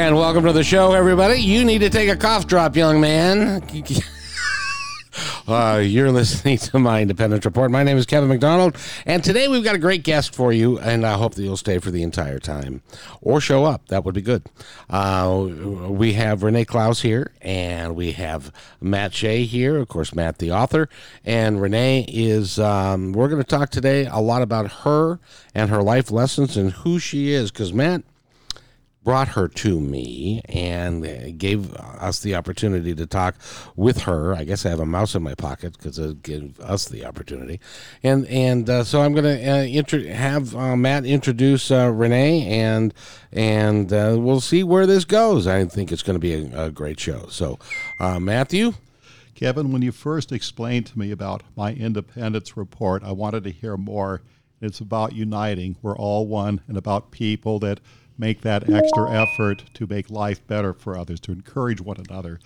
And welcome to the show, everybody. You need to take a cough drop, young man. Uh, you're listening to my Independence Report. My name is Kevin McDonald, and today we've got a great guest for you, and I hope that you'll stay for the entire time or show up. That would be good. Uh, we have Renee Klause here, and we have Matt Shea here, of course, Matt, the author, and Renee is. Um, we're going to talk today a lot about her and her life lessons and who she is, because Matt brought her to me and gave us the opportunity to talk with her. I guess I have a mouse in my pocket because it gave us the opportunity, and and uh, so I'm going to uh, intro- have uh, Matt introduce uh, Renee, and and uh, we'll see where this goes. I think it's going to be a, a, great show. So, uh, Matthew. Kevin, when you first explained to me about my independence report, I wanted to hear more. It's about uniting. We're all one, and about people that make that extra effort to make life better for others, to encourage one another.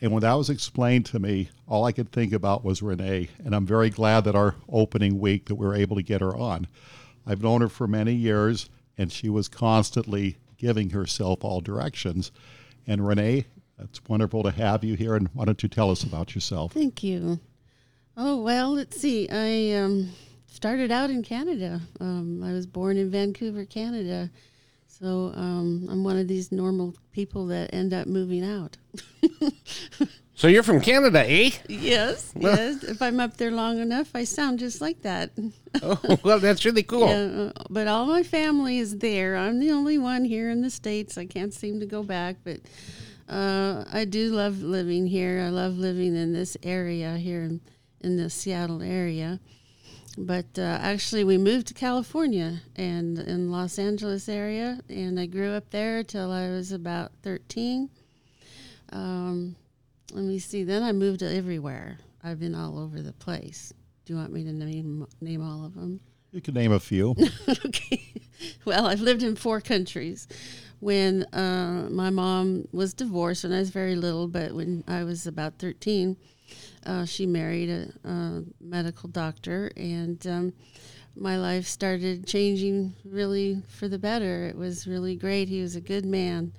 And when that was explained to me, all I could think about was Renee. And I'm very glad that our opening week that we were able to get her on. I've known her for many years, and she was constantly giving herself all directions. And Renee, it's wonderful to have you here. And why don't you tell us about yourself? Thank you. Oh, well, let's see. I um, started out in Canada. Um, I was born in Vancouver, Canada so um, I'm one of these normal people that end up moving out. so you're from Canada, eh? Yes, yes. If I'm up there long enough, I sound just like that. oh, well, that's really cool. Yeah, uh, but all my family is there. I'm the only one here in the States. I can't seem to go back, but uh, I do love living here. I love living in this area here in, in the Seattle area. But uh, actually, we moved to California and in Los Angeles area, and I grew up there till I was about 13. Um, let me see. Then I moved everywhere. I've been all over the place. Do you want me to name name all of them? You can name a few. okay. Well, I've lived in four countries. When uh, my mom was divorced when I was very little, but when I was about 13, uh, she married a, a, medical doctor, and um, my life started changing really for the better. It was really great. He was a good man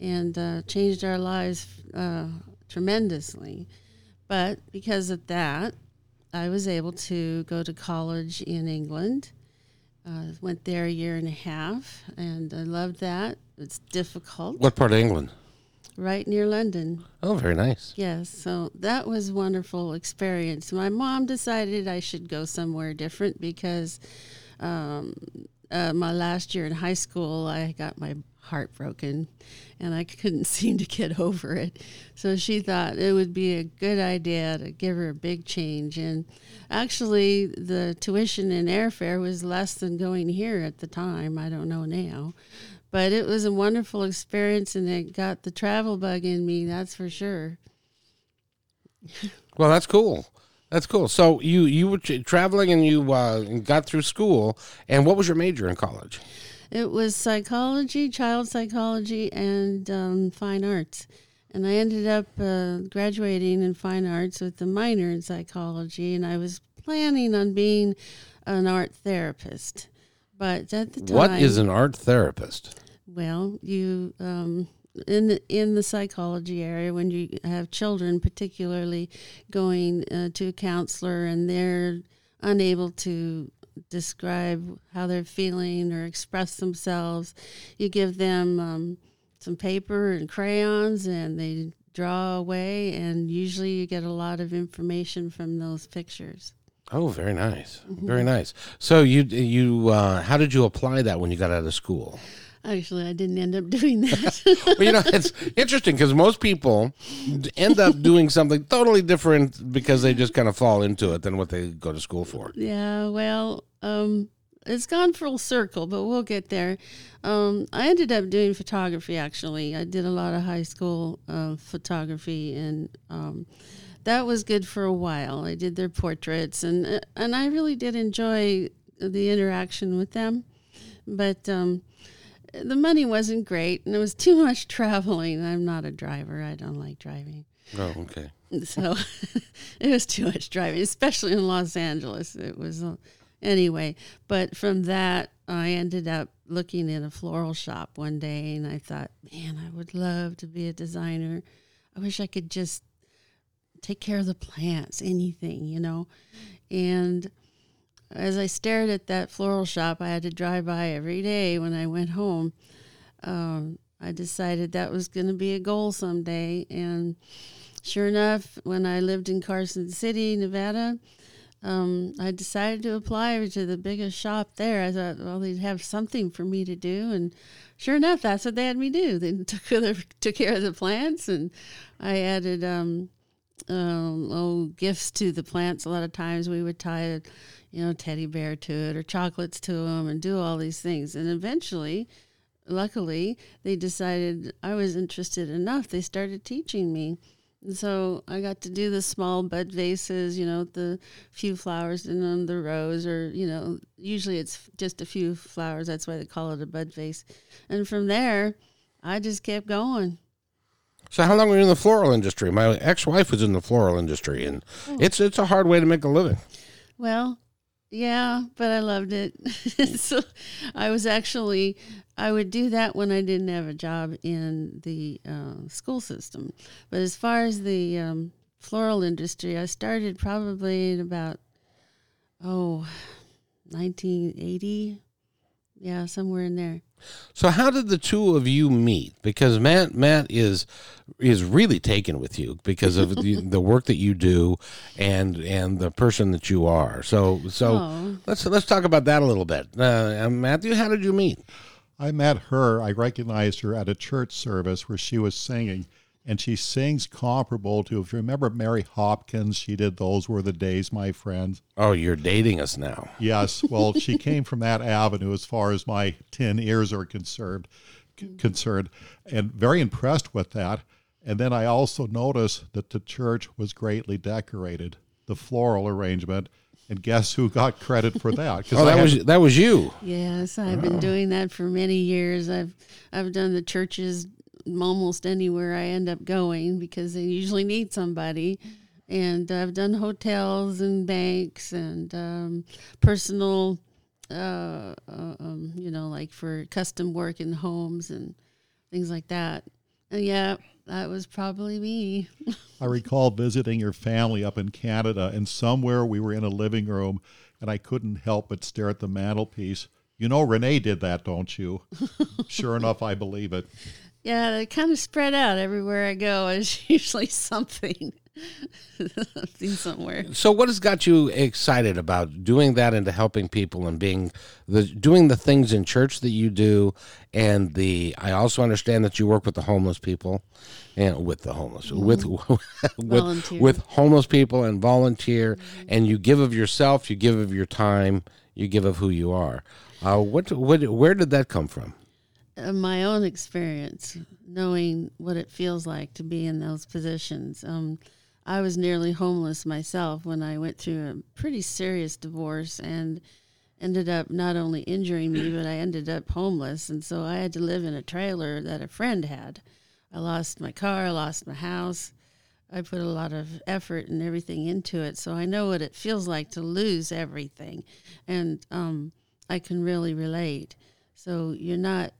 and uh, changed our lives uh, tremendously. But because of that, I was able to go to college in England. Uh, went there a year and a half, and I loved that. It's difficult. What part of England? Right near London. Oh, very nice. Yes, so that was a wonderful experience. My mom decided I should go somewhere different because um, uh, my last year in high school, I got my heart broken and I couldn't seem to get over it. So she thought it would be a good idea to give her a big change. And actually, the tuition and airfare was less than going here at the time. I don't know now. But it was a wonderful experience, and it got the travel bug in me. That's for sure. well, that's cool. That's cool. So you you were traveling and you uh, got through school. And what was your major in college? It was psychology, child psychology, and um, fine arts. And I ended up uh, graduating in fine arts with a minor in psychology. And I was planning on being an art therapist. But at the time, what is an art therapist? Well, you um, in the, in the psychology area when you have children, particularly going uh, to a counselor and they're unable to describe how they're feeling or express themselves, you give them um, some paper and crayons and they draw away, and usually you get a lot of information from those pictures. Oh, very nice, mm-hmm. very nice. So you you uh, how did you apply that when you got out of school? Actually, I didn't end up doing that. well, you know, it's interesting because most people end up doing something totally different because they just kind of fall into it than what they go to school for. Yeah, well, um, it's gone full circle, but we'll get there. Um, I ended up doing photography. Actually, I did a lot of high school uh, photography, and um, that was good for a while. I did their portraits, and and I really did enjoy the interaction with them, but. Um, the money wasn't great, and it was too much traveling. I'm not a driver. I don't like driving. Oh, okay. So it was too much driving, especially in Los Angeles. It was uh, anyway. But from that, I ended up looking in a floral shop one day, and I thought, man, I would love to be a designer. I wish I could just take care of the plants, anything, you know. And as I stared at that floral shop, I had to drive by every day when I went home. Um, I decided that was going to be a goal someday. And sure enough, when I lived in Carson City, Nevada, um, I decided to apply to the biggest shop there. I thought, well, they'd have something for me to do. And sure enough, that's what they had me do. They took, took care of the plants, and I added um, um, oh, gifts to the plants. A lot of times we would tie a, you know, teddy bear to it or chocolates to them and do all these things. And eventually, luckily, they decided I was interested enough. They started teaching me. And so I got to do the small bud vases, you know, the few flowers in them, the rose, or, you know, usually it's just a few flowers. That's why they call it a bud vase. And from there, I just kept going. So how long were you in the floral industry? My ex-wife was in the floral industry, and oh. it's it's a hard way to make a living. Well, yeah, but I loved it. so I was actually, I would do that when I didn't have a job in the uh, school system. But as far as the um, floral industry, I started probably in about, oh, 1980. Yeah, somewhere in there. So how did the two of you meet? Because Matt Matt is is really taken with you because of the, the work that you do and and the person that you are. So so oh. let's let's talk about that a little bit. Uh, Matthew, how did you meet? I met her. I recognized her at a church service where she was singing and she sings comparable to if you remember Mary Hopkins, she did those were the days, my friend. Oh, you're dating us now. Yes. Well, she came from that avenue as far as my 10 ears are concerned concerned and very impressed with that. And then I also noticed that the church was greatly decorated, the floral arrangement. And guess who got credit for that? Oh, that had, was that was you. Yes, I've oh. been doing that for many years. I've I've done the church's almost anywhere I end up going because they usually need somebody. And I've done hotels and banks and um, personal, uh, uh, um, you know, like for custom work in homes and things like that. And yeah, that was probably me. I recall visiting your family up in Canada, and somewhere we were in a living room, and I couldn't help but stare at the mantelpiece. You know, Renee did that, don't you? sure enough, I believe it. Yeah, they kind of spread out everywhere I go. It's usually something. something somewhere. So, what has got you excited about doing that and to helping people and being the doing the things in church that you do, and the I also understand that you work with the homeless people, and with the homeless mm-hmm. with with with homeless people and volunteer, mm-hmm. and you give of yourself, you give of your time, you give of who you are. Uh, what what where did that come from? My own experience, knowing what it feels like to be in those positions. Um, I was nearly homeless myself when I went through a pretty serious divorce and ended up not only injuring me, but I ended up homeless. And so I had to live in a trailer that a friend had. I lost my car, I lost my house. I put a lot of effort and everything into it. So I know what it feels like to lose everything. And um, I can really relate. So you're not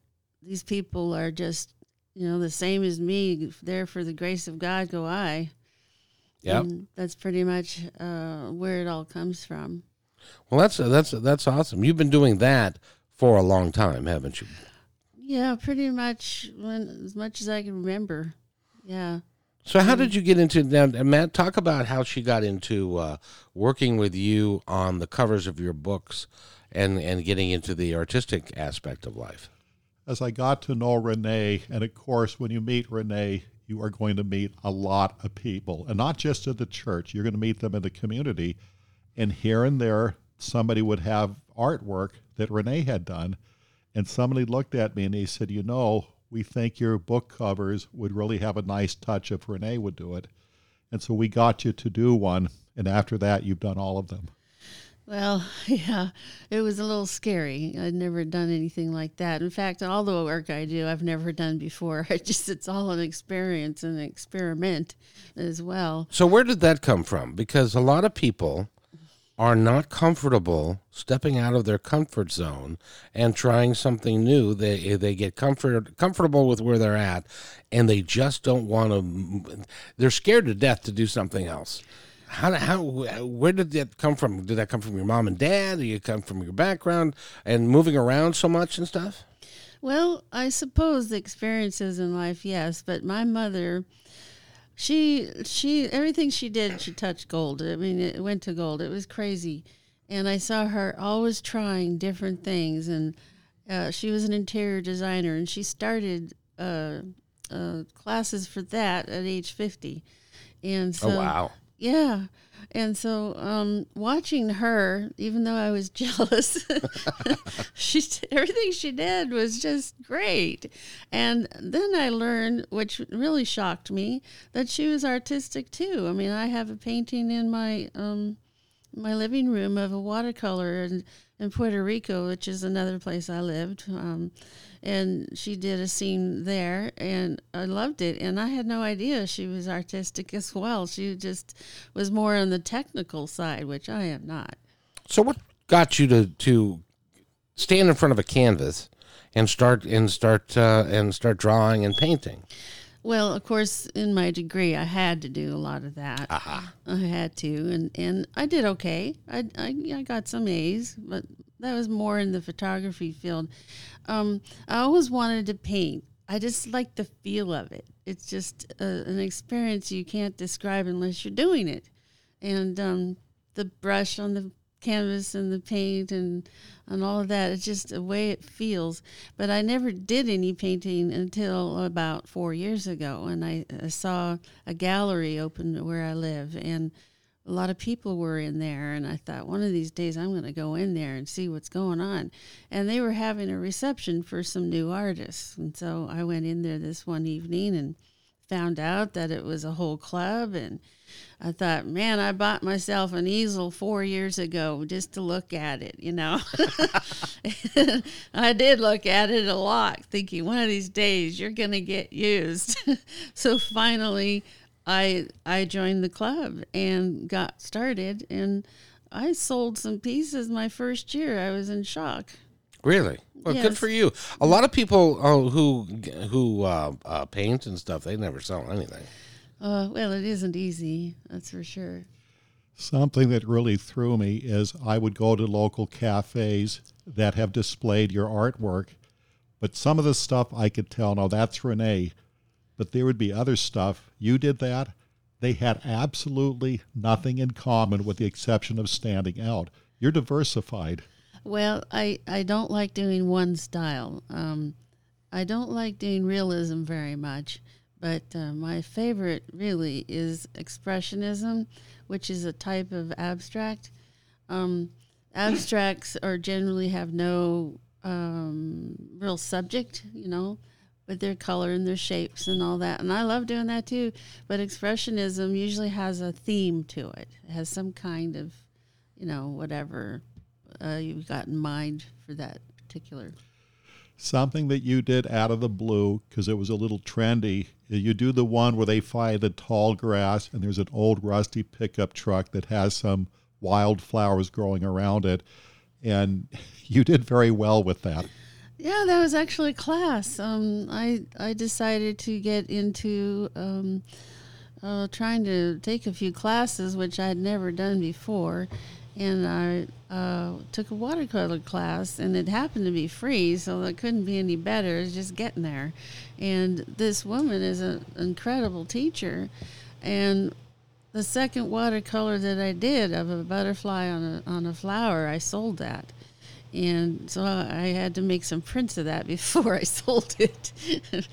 these people are just, you know, the same as me. There for the grace of God go I. Yeah, that's pretty much uh, where it all comes from. Well, that's that's that's awesome. You've been doing that for a long time, haven't you? Yeah, pretty much when as much as I can remember. Yeah. So how did you get into now, Matt? Talk about how she got into uh, working with you on the covers of your books, and and getting into the artistic aspect of life as I got to know Renee, and of course, when you meet Renee, you are going to meet a lot of people, and not just at the church. You're going to meet them in the community, and here and there, somebody would have artwork that Renee had done, and somebody looked at me and they said, "You know, we think your book covers would really have a nice touch if Renee would do it," and so we got you to do one. And after that, you've done all of them. Well, yeah, it was a little scary. I'd never done anything like that. In fact, all the work I do, I've never done before. I just it's all an experience and an experiment as well. So where did that come from? Because a lot of people are not comfortable stepping out of their comfort zone and trying something new. They they get comfort comfortable with where they're at, and they just don't want to. They're scared to death to do something else. How, how where did that come from? Did that come from your mom and dad? Did it come from your background and moving around so much and stuff? Well, I suppose the experiences in life, yes, but my mother, she she everything she did, she touched gold. I mean, it went to gold. It was crazy, and I saw her always trying different things. And uh, she was an interior designer, and she started uh, uh, classes for that at age fifty. And so, oh wow! Yeah. And so, um, watching her, even though I was jealous, she everything she did was just great. And then I learned, which really shocked me, that she was artistic too. I mean, I have a painting in my um, my living room of a watercolor in, in Puerto Rico, which is another place I lived. Um, and she did a scene there, and I loved it. And I had no idea she was artistic as well. She just was more on the technical side, which I am not. So, what got you to to stand in front of a canvas and start and start uh, and start drawing and painting? Well, of course, in my degree, I had to do a lot of that. Uh-huh. I had to, and, and I did okay. I, I, I got some A's, but that was more in the photography field. Um, I always wanted to paint. I just like the feel of it. It's just a, an experience you can't describe unless you're doing it. And um, the brush on the canvas and the paint and and all of that. It's just the way it feels. But I never did any painting until about four years ago, and I, I saw a gallery open where I live, and a lot of people were in there. And I thought one of these days I'm going to go in there and see what's going on. And they were having a reception for some new artists, and so I went in there this one evening and found out that it was a whole club and I thought, man, I bought myself an easel four years ago just to look at it, you know. I did look at it a lot, thinking one of these days you're going to get used. so finally, I I joined the club and got started, and I sold some pieces my first year. I was in shock. Really? Well, Yes. good for you. A lot of people uh, who who uh, uh, paint and stuff, they never sell anything. Uh, well, it isn't easy, that's for sure. Something that really threw me is I would go to local cafes that have displayed your artwork, but some of the stuff I could tell, no, that's Renee. But there would be other stuff. You did that. They had absolutely nothing in common with the exception of standing out. You're diversified. Well, I, I don't like doing one style. Um, I don't like doing realism very much, but uh, my favorite really is expressionism, which is a type of abstract. Um, abstracts are generally have no um, real subject, you know, with their color and their shapes and all that. And I love doing that too. But expressionism usually has a theme to it. It has some kind of, you know, whatever uh, you've got in mind for that particular. Something that you did out of the blue because it was a little trendy. You do the one where they find the tall grass and there's an old rusty pickup truck that has some wildflowers growing around it. And you did very well with that. Yeah, that was actually class. Um, I I decided to get into um, uh, trying to take a few classes, which I'd never done before, and I uh, took a watercolor class, and it happened to be free, so it couldn't be any better. It's just getting there, and this woman is an incredible teacher, and the second watercolor that I did of a butterfly on a on a flower, I sold that and so I had to make some prints of that before I sold it.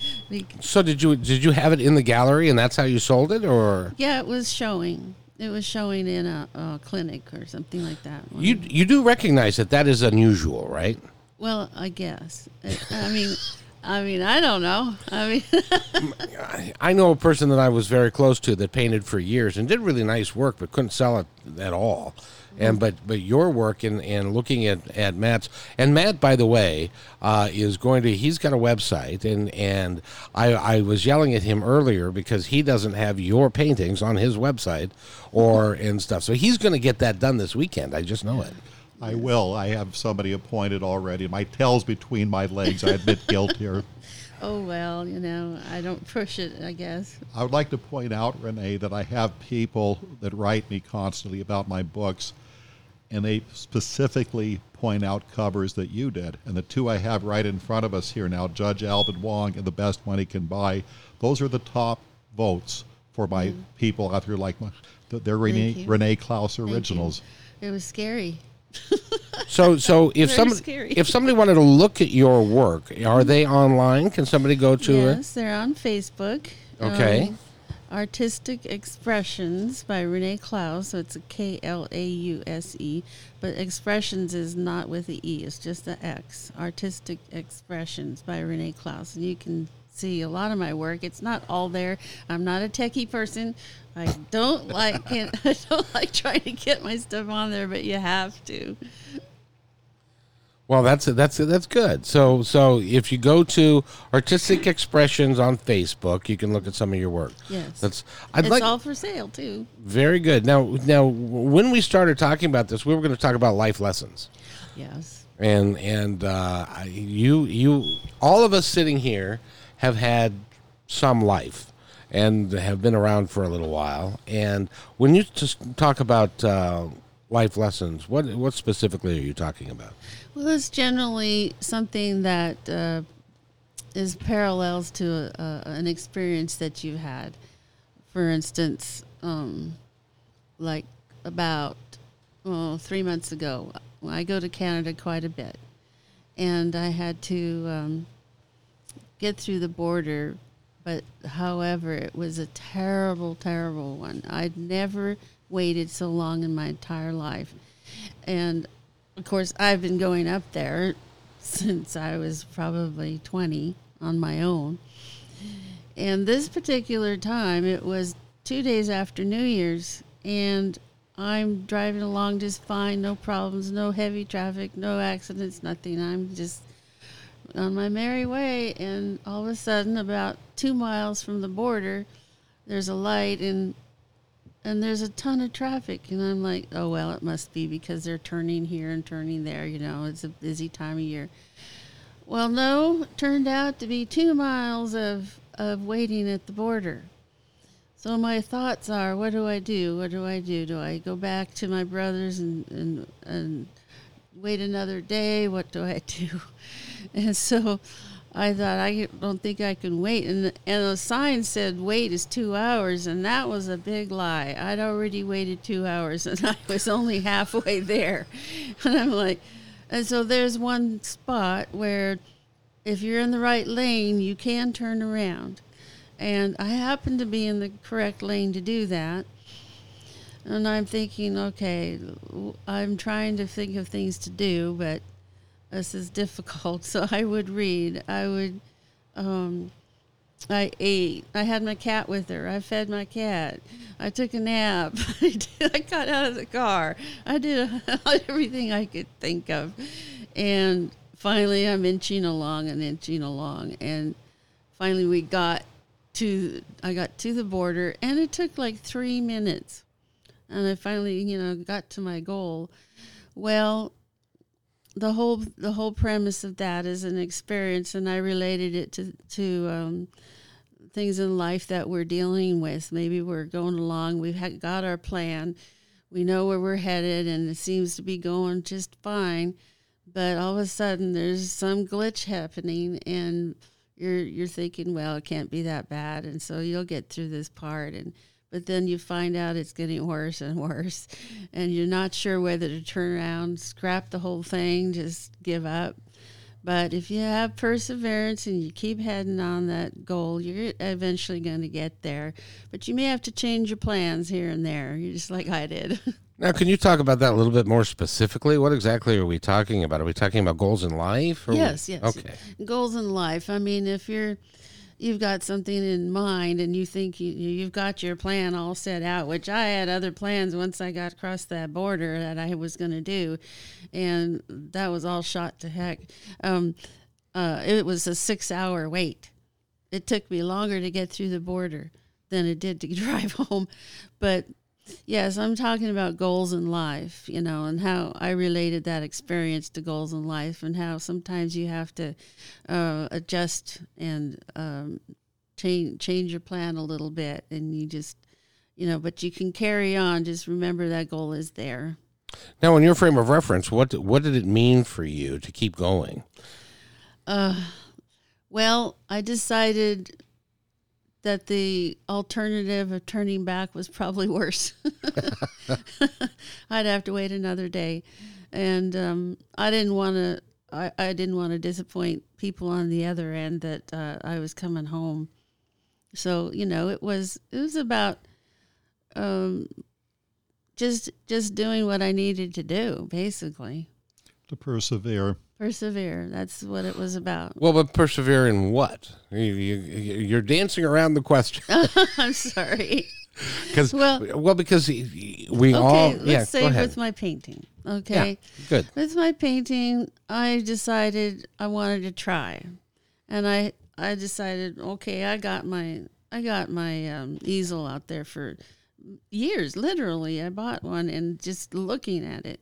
So did you did you have it in the gallery and that's how you sold it, or yeah, it was showing. It was showing in a, a clinic or something like that. You you do recognize that that is unusual, right? Well, I guess. I, I mean, I mean, I don't know. I mean, I, I know a person that I was very close to that painted for years and did really nice work, but couldn't sell it at all. And but but your work and and looking at at Matt's and Matt, by the way, uh, is going to he's got a website and and I I was yelling at him earlier because he doesn't have your paintings on his website or and stuff. So he's going to get that done this weekend. I just know it. I will. I have somebody appointed already. My tail's between my legs. I admit guilt here. oh well, you know, I don't push it. I guess. I would like to point out, Renee, that I have people that write me constantly about my books, and they specifically point out covers that you did. And the two I have right in front of us here now, Judge Alvin Wong and The Best Money Can Buy, those are the top votes for my Mm-hmm. people out there like my, they're Renee. Renee Klause originals. It was scary. So so if Very somebody if somebody wanted to look at your work, are they online? Can somebody go to it? yes, they're on Facebook. Okay. Um, Artistic Expressions by Renee Klause. So it's a K L A U S E, but Expressions is not with the E. It's just the X. Artistic Expressions by Renee Klause, and you can see a lot of my work. It's not all there. I'm not a techie person. I don't like it. I don't like trying to get my stuff on there, but you have to. Well, that's that's that's good. So so if you go to Artistic Expressions on Facebook, you can look at some of your work. Yes. That's I'd it's like all for sale too. very good. Now now when we started talking about this, we were going to talk about life lessons. Yes. And and uh, you you all of us sitting here have had some life and have been around for a little while. And when you just talk about uh, life lessons, what what specifically are you talking about? Well, it's generally something that uh, is parallels to a, a, an experience that you had. For instance, um, like about well, three months ago, I go to Canada quite a bit, and I had to um, get through the border. But however, it was a terrible, terrible one. I'd never waited so long in my entire life, and of course, I've been going up there since I was probably 20 on my own. And this particular time, it was two days after New Year's, and I'm driving along just fine, no problems, no heavy traffic, no accidents, nothing. I'm just on my merry way, and all of a sudden, about two miles from the border, there's a light, and and there's a ton of traffic and i'm like oh well it must be because they're turning here and turning there you know it's a busy time of year. Well no turned out to be two miles of of waiting at the border. So my thoughts are what do i do? What do i do? Do i go back to my brothers and and and wait another day? What do i do? And so I thought I don't think I can wait, and and the sign said wait is two hours, and that was a big lie. I'd already waited two hours, and I was only halfway there, and I'm like, and so there's one spot where, if you're in the right lane, you can turn around, and I happened to be in the correct lane to do that. And I'm thinking, okay, I'm trying to think of things to do, but this is difficult. So I would read. I would, um, I ate. I had my cat with her. I fed my cat. I took a nap. I, did, I got out of the car. I did everything I could think of. And finally, I'm inching along and inching along. And finally, we got to, I got to the border, and it took like three minutes. And I finally, you know, got to my goal. Well, the whole the whole premise of that is an experience, and I related it to to um, things in life that we're dealing with. Maybe we're going along, we've ha- got our plan, we know where we're headed, and it seems to be going just fine. But all of a sudden, there's some glitch happening, and you're you're thinking, well, it can't be that bad, and so you'll get through this part, and but then you find out it's getting worse and worse and you're not sure whether to turn around scrap the whole thing just give up But if you have perseverance and you keep heading on that goal, you're eventually going to get there. But you may have to change your plans here and there, you're just like I did. Now, can you talk about that a little bit more specifically? What exactly are we talking about? Are we talking about goals in life? Or yes, yes. Okay. Goals in life. I mean, if you're you've got something in mind and you think you, you've got your plan all set out, which I had other plans once I got across that border that I was going to do, and that was all shot to heck. Um, uh, it was a six-hour wait. It took me longer to get through the border than it did to drive home, but Yes, I'm talking about goals in life, you know, and how I related that experience to goals in life, and how sometimes you have to uh, adjust and um, change change your plan a little bit, and you just, you know, but you can carry on. Just remember that goal is there. Now, in your frame of reference, what what did it mean for you to keep going? Uh, well, I decided that the alternative of turning back was probably worse. I'd have to wait another day, and um, I didn't want to. I, I didn't want to disappoint people on the other end that uh, I was coming home. So you know, it was it was about um, just just doing what I needed to do, basically. To persevere. Persevere. That's what it was about. Well, but persevere in what? You, you, you're dancing around the question. I'm sorry. Because Well- well, because we Okay, all let's yeah. say with my painting. Okay. Yeah, good. With my painting, I decided I wanted to try, and I I decided okay, I got my I got my um, easel out there for years. Literally, I bought one and just looking at it.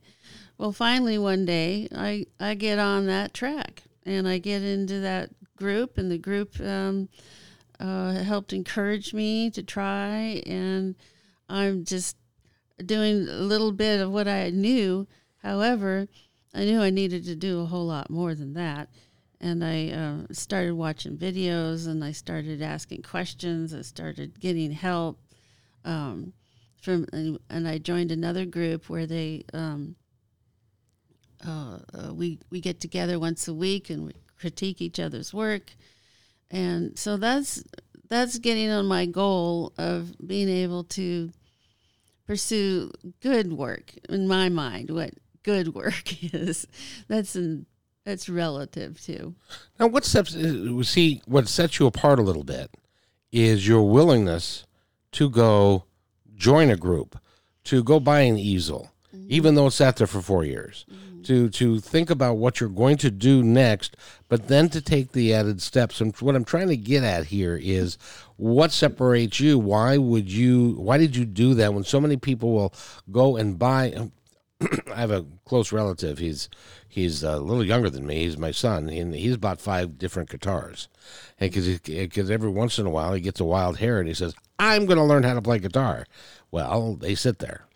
Well, finally one day I I get on that track and I get into that group, and the group um, uh, helped encourage me to try, and I'm just doing a little bit of what I knew. However, I knew I needed to do a whole lot more than that. And I uh, started watching videos and I started asking questions. I started getting help um, from, and, and I joined another group where they, um, uh, uh, we, we get together once a week and we critique each other's work. And so that's, that's getting on my goal of being able to pursue good work in my mind what good work is that's an that's relative too Now, what steps? uh, See, what sets you apart a little bit is your willingness to go join a group, to go buy an easel, even though it's sat there for four years, to to think about what you're going to do next, but then to take the added steps. And what I'm trying to get at here is what separates you. Why would you? Why did you do that when so many people will go and buy? I have a close relative. He's he's a little younger than me. He's my son, and he's bought five different guitars. And because every once in a while he gets a wild hair and he says, "I'm going to learn how to play guitar." Well, they sit there.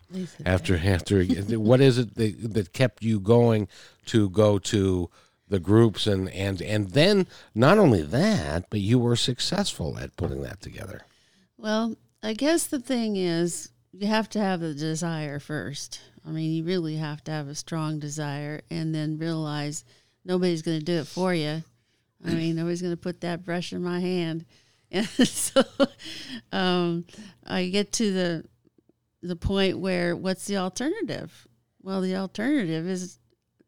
After after what is it that, that kept you going to go to the groups and and and then not only that, but you were successful at putting that together. well i guess the thing is you have to have the desire first. I mean you really have to have a strong desire and then realize nobody's going to do it for you i mean nobody's going to put that brush in my hand. And so um, i get to the the point where what's the alternative? Well the alternative is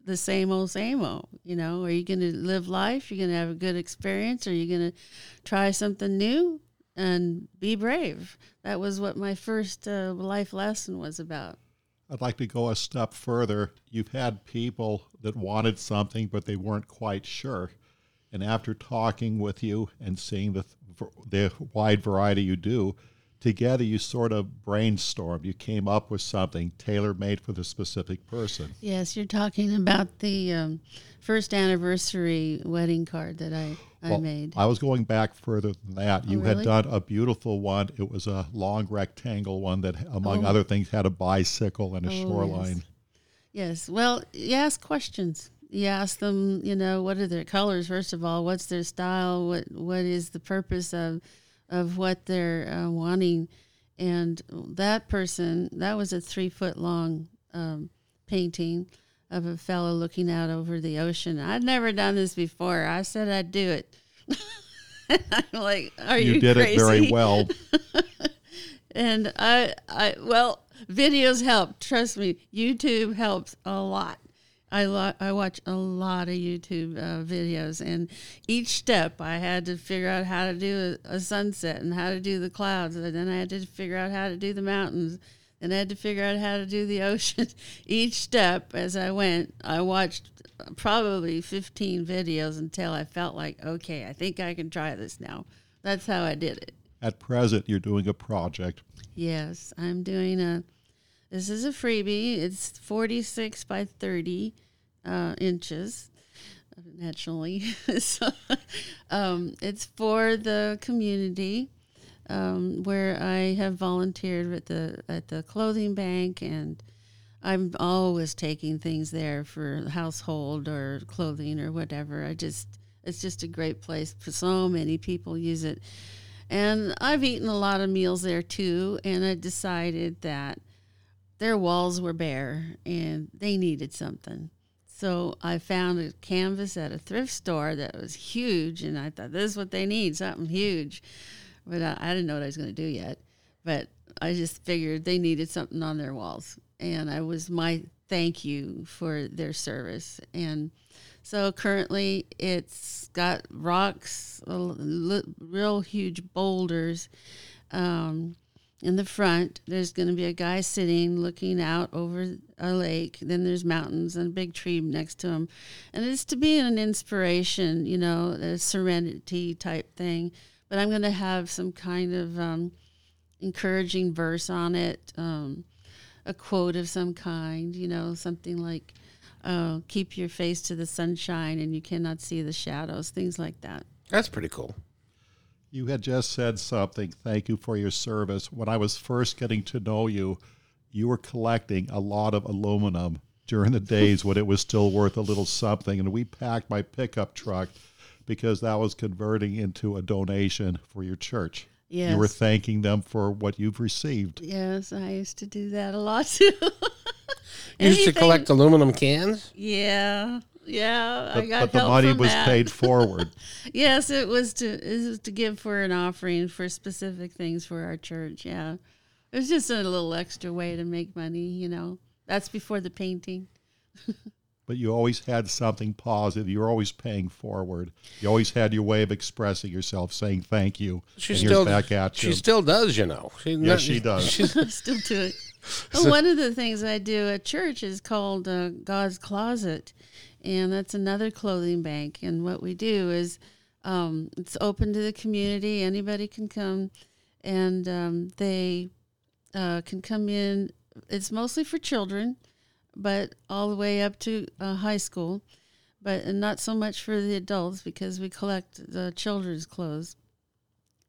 the same old same old you know? Are you going to live life? You're going to have a good experience? Are you going to try something new and be brave? That was what my first uh, life lesson was about. I'd like to go a step further. You've had people that wanted something, but they weren't quite sure. And after talking with you and seeing the, the wide variety you do, together you sort of brainstormed. You came up with something tailor made for the specific person. yes you're talking about the um, first anniversary wedding card that i, I Well, made I was going back further than that. You had done a beautiful one. It was a long rectangle one that, among Oh. other things, had a bicycle and a Oh, yes. shoreline. Yes. Well, you ask questions. You ask them, you know, what are their colors? First of all, what's their style? What what is the purpose of of what they're uh, wanting? And that person, that was a three foot long um, painting. of a fellow looking out over the ocean. I'd never done this before. I said I'd do it. I'm like, are you, You did crazy? it very well. and I, I, well, videos help. Trust me, YouTube helps a lot. I lo- I watch a lot of YouTube uh, videos, and each step I had to figure out how to do a, a sunset and how to do the clouds, and then I had to figure out how to do the mountains, and I had to figure out how to do the ocean. each step as I went, I watched probably 15 videos until I felt like, okay, I think I can try this now. That's how I did it. At present, you're doing a project. Yes, I'm doing a. This is a freebie. It's 46 by 30 uh, inches, naturally. so, um, it's for the community, um, where I have volunteered at the at the clothing bank, and I'm always taking things there for household or clothing or whatever. I just it's just a great place so many people use it. And I've eaten a lot of meals there too, and I decided that their walls were bare and they needed something. So I found a canvas at a thrift store that was huge, and I thought this is what they need, something huge. But I, I didn't know what I was going to do yet. But I just figured they needed something on their walls, and I was my thank you for their service. And so currently, it's got rocks, real huge boulders. Um, in the front, there's going to be a guy sitting looking out over a lake. Then there's mountains and a big tree next to him. And it's to be an inspiration, you know, a serenity type thing. But I'm going to have some kind of um, encouraging verse on it, um, a quote of some kind, you know, something like, oh, keep your face to the sunshine and you cannot see the shadows, things like that. That's pretty cool. You had just said something. Thank you for your service. When I was first getting to know you, you were collecting a lot of aluminum during the days when it was still worth a little something. And we packed my pickup truck because that was converting into a donation for your church. Yes. You were thanking them for what you've received. Yes, I used to do that a lot too. You used to collect aluminum cans? Yeah, yeah. I But, got but the help money from was that. paid forward. Yes, it was to it was to give for an offering for specific things for our church. Yeah, it was just a little extra way to make money. You know, that's before the painting. but you always had something positive. You were always paying forward. You always had your way of expressing yourself, saying thank you. She and still back at she you. still does, you know. She, Yes, she does. she's- still do it. Well, one of the things I do at church is called uh, God's Closet, and that's another clothing bank. And what we do is um, it's open to the community. Anybody can come, and um, they uh, can come in. It's mostly for children, but all the way up to uh, high school, but and not so much for the adults because we collect the children's clothes,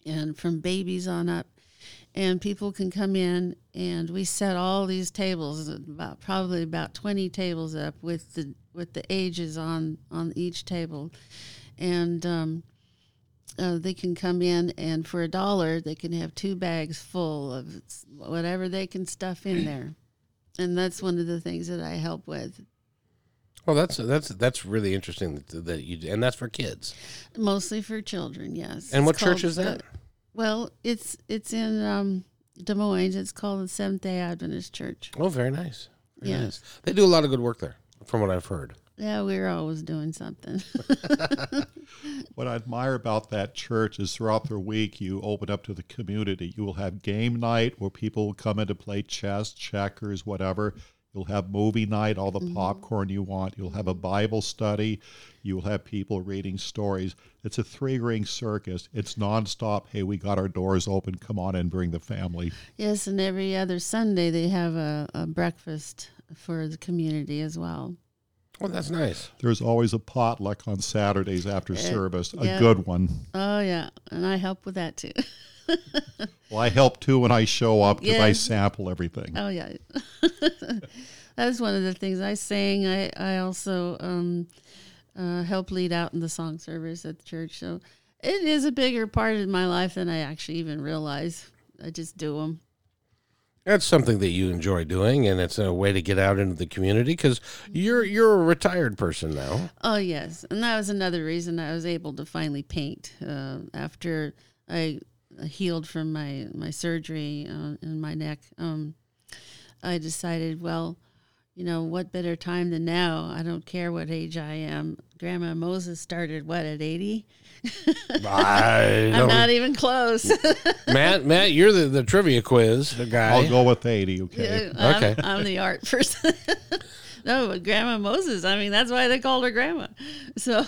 and from babies on up and people can come in and we set all these tables about probably about 20 tables up with the with the ages on on each table and um, uh, they can come in and for a dollar they can have two bags full of whatever they can stuff in there and that's one of the things that i help with well, that's that's that's really interesting that, that you and that's for kids. mostly for children yes And It's what church is that? the- well it's it's in um, des moines it's called the seventh day adventist church Oh, very nice. Very Yes. nice. They do a lot of good work there, from what I've heard. Yeah, we're always doing something. What I admire about that church is throughout the week you open up to the community. You will have game night where people will come in to play chess, checkers, whatever. You'll have movie night, all the mm-hmm. popcorn you want. You'll have a Bible study. You will have people reading stories. It's a three ring circus. It's nonstop. Hey, we got our doors open. Come on and bring the family. yes, and every other Sunday they have a, a breakfast for the community as well. Oh, that's nice. There's always a potluck on Saturdays after eh, service, a good one. Oh yeah, and I help with that too. Well, I help too when I show up because I sample everything. oh yeah, that's one of the things I sing. I I also um, uh, help lead out in the song service at the church. So it is a bigger part of my life than I actually even realize. I just do them. That's something that you enjoy doing, and it's a way to get out into the community because you're you're a retired person now. Oh yes, and that was another reason I was able to finally paint uh, after I healed from my my surgery uh, in my neck. Um, I decided, well, you know, what better time than now? I don't care what age I am. Grandma Moses started what at eighty. I I'm don't- not even close. Matt, Matt, you're the, the trivia quiz the guy. I'll go with 80, okay? I'm, Okay. I'm the art person. no, but Grandma Moses. I mean, that's why they called her Grandma. So,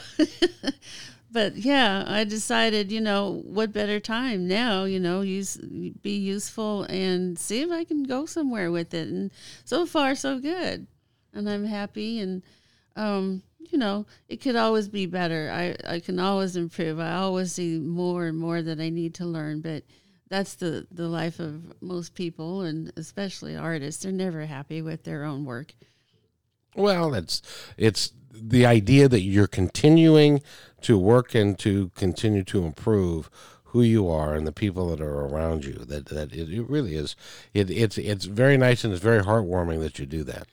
but yeah, I decided, you know, what better time now? You know, use be useful and see if I can go somewhere with it. And so far, so good. And I'm happy. And um, you know, it could always be better. I I can always improve. I always see more and more that I need to learn, but that's the the life of most people and especially artists they're never happy with their own work Well, it's it's the idea that you're continuing to work and to continue to improve who you are and the people that are around you. That that it, it really is. It, it's it's very nice and it's very heartwarming that you do that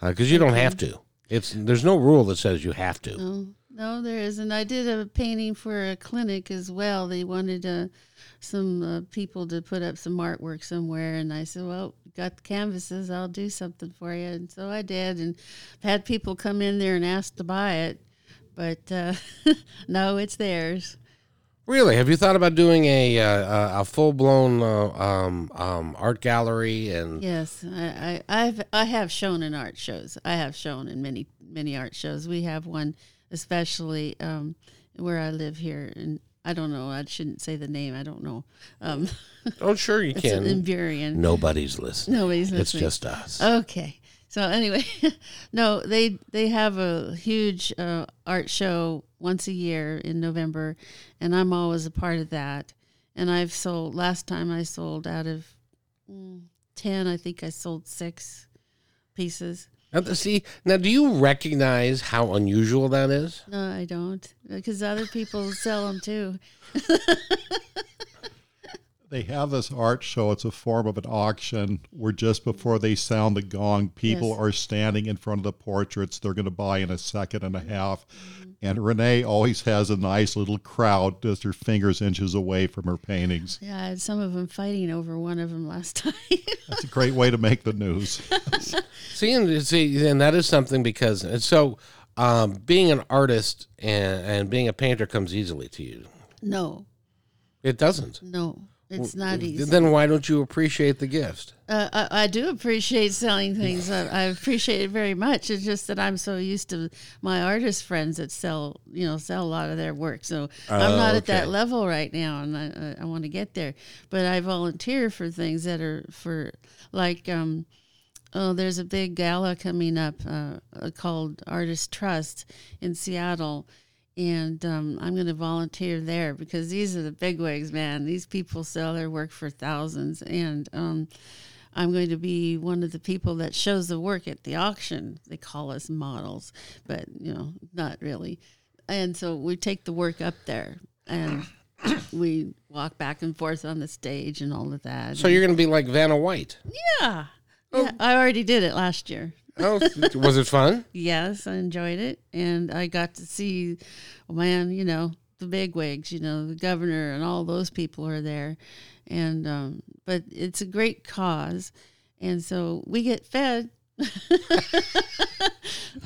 because you don't have to. It's there's no rule that says you have to. no no there isn't i did a painting for a clinic as well they wanted uh, some uh, people to put up some artwork somewhere and i said well got the canvases i'll do something for you and so i did and had people come in there and ask to buy it but uh, no it's theirs Really, have you thought about doing a uh, a full blown uh, um, um, art gallery and Yes, I, I, I've I have shown in art shows. I have shown in many many art shows. We have one especially um, where I live here, and I don't know. I shouldn't say the name. I don't know. Um, oh sure you it's can. in Burien. Nobody's listening. Nobody's listening. It's just us. Okay. So anyway, no, they they have a huge uh, art show once a year in November, and I'm always a part of that. And I've sold last time I sold out of mm, ten, I think I sold six pieces. Now, see, now do you recognize how unusual that is? No, I don't, because other people sell them too. They have this art show. It's a form of an auction where just before they sound the gong, people Yes. are standing in front of the portraits they're going to buy in a second and a half. Mm-hmm. And Renee always has a nice little crowd just her fingers inches away from her paintings. Yeah, I had some of them fighting over one of them last time. That's a great way to make the news. See, and see, and that is something because and so um, being an artist and, and being a painter comes easily to you. no, It doesn't. no, it's not easy. Then why don't you appreciate the gift? Uh, I, I do appreciate selling things. I, I appreciate it very much. It's just that I'm so used to my artist friends that sell, you know, sell a lot of their work. So I'm Oh, not at that level right now, and I, I, I want to get there. But I volunteer for things that are for like, um, oh, there's a big gala coming up uh, uh, called Artist Trust in Seattle. And um, I'm going to volunteer there because these are the bigwigs, man. These people sell their work for thousands, and um, I'm going to be one of the people that shows the work at the auction. They call us models, but you know, not really. And so we take the work up there and we walk back and forth on the stage and all of that. So you're going to be like Vanna White. yeah, yeah. I already did it last year. Oh, was it fun? Yes, I enjoyed it, and I got to see, oh, man, you know, the big wigs, you know, the governor and all those people are there, and um, but it's a great cause, and so we get fed.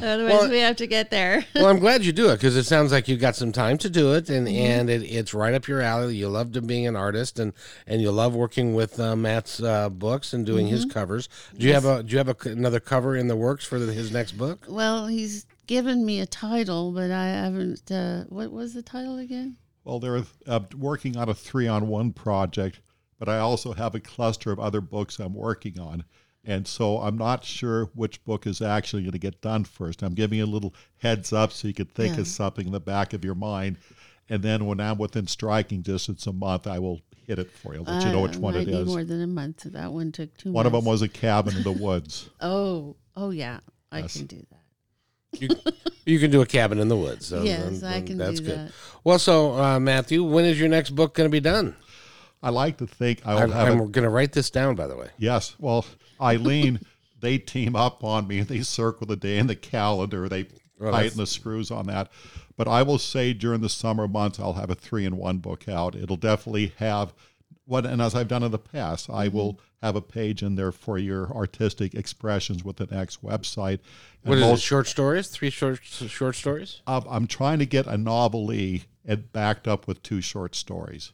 Otherwise, Well- we have to get there. Well, I'm glad you do it because it sounds like you got some time to do it, and and it, it's right up your alley. You love to being an artist, and and you love working with uh, Matt's uh, books and doing his covers. Do you have a do you have a, another cover in the works for the, his next book? well, he's given me a title, but I haven't. Uh, what was the title again? Well, they're uh, working on a three on one project, but I also have a cluster of other books I'm working on. And so I'm not sure which book is actually going to get done first. I'm giving you a little heads up so you could think Yeah. of something in the back of your mind. And then when I'm within striking distance a month, I will hit it for you, let you know which Uh, one might it be more than a month. That one took two. One of them was a cabin in the woods. Oh, oh yeah, I Yes. can do that. You, you can do a cabin in the woods. So Yes, then- I then can That's do good. that. Well, so uh, Matthew, when is your next book going to be done? I like to think I I'm, have I'm going to write this down, by the way. Yes. Well, Eileen, they team up on me. and They circle the day in the calendar. They Well, tighten the screws on that. But I will say during the summer months, I'll have a three in one book out. It'll definitely have what, and as I've done in the past, I Mm-hmm. will have a page in there for your artistic expressions with an next website. And What is it? Short stories? Three short short stories? I'm, I'm trying to get a novelty and backed up with two short stories.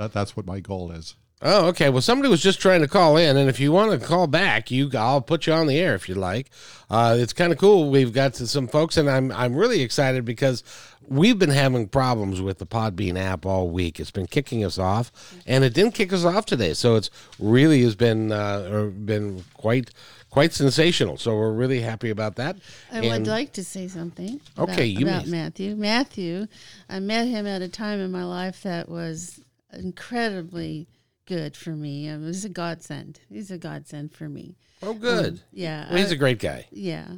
That, that's what my goal is. Oh, okay. Well, somebody was just trying to call in, and if you want to call back, you I'll put you on the air if you'd like. Uh, it's kind of cool. We've got some folks, and I'm I'm really excited because we've been having problems with the Podbean app all week. It's been kicking us off, and it didn't kick us off today. So it's really has been uh, or been quite quite sensational. So we're really happy about that. I And- would like to say something. About, Okay, you about may. Matthew. Matthew, I met him at a time in my life that was incredibly good for me. It was a godsend. He's a godsend for me. oh, good. Yeah, Well, he's I- a great guy. yeah,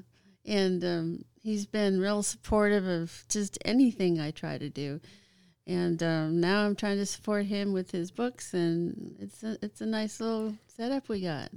and um, he's been real supportive of just anything I try to do. And um, now I'm trying to support him with his books, and it's a, it's a nice little setup we got.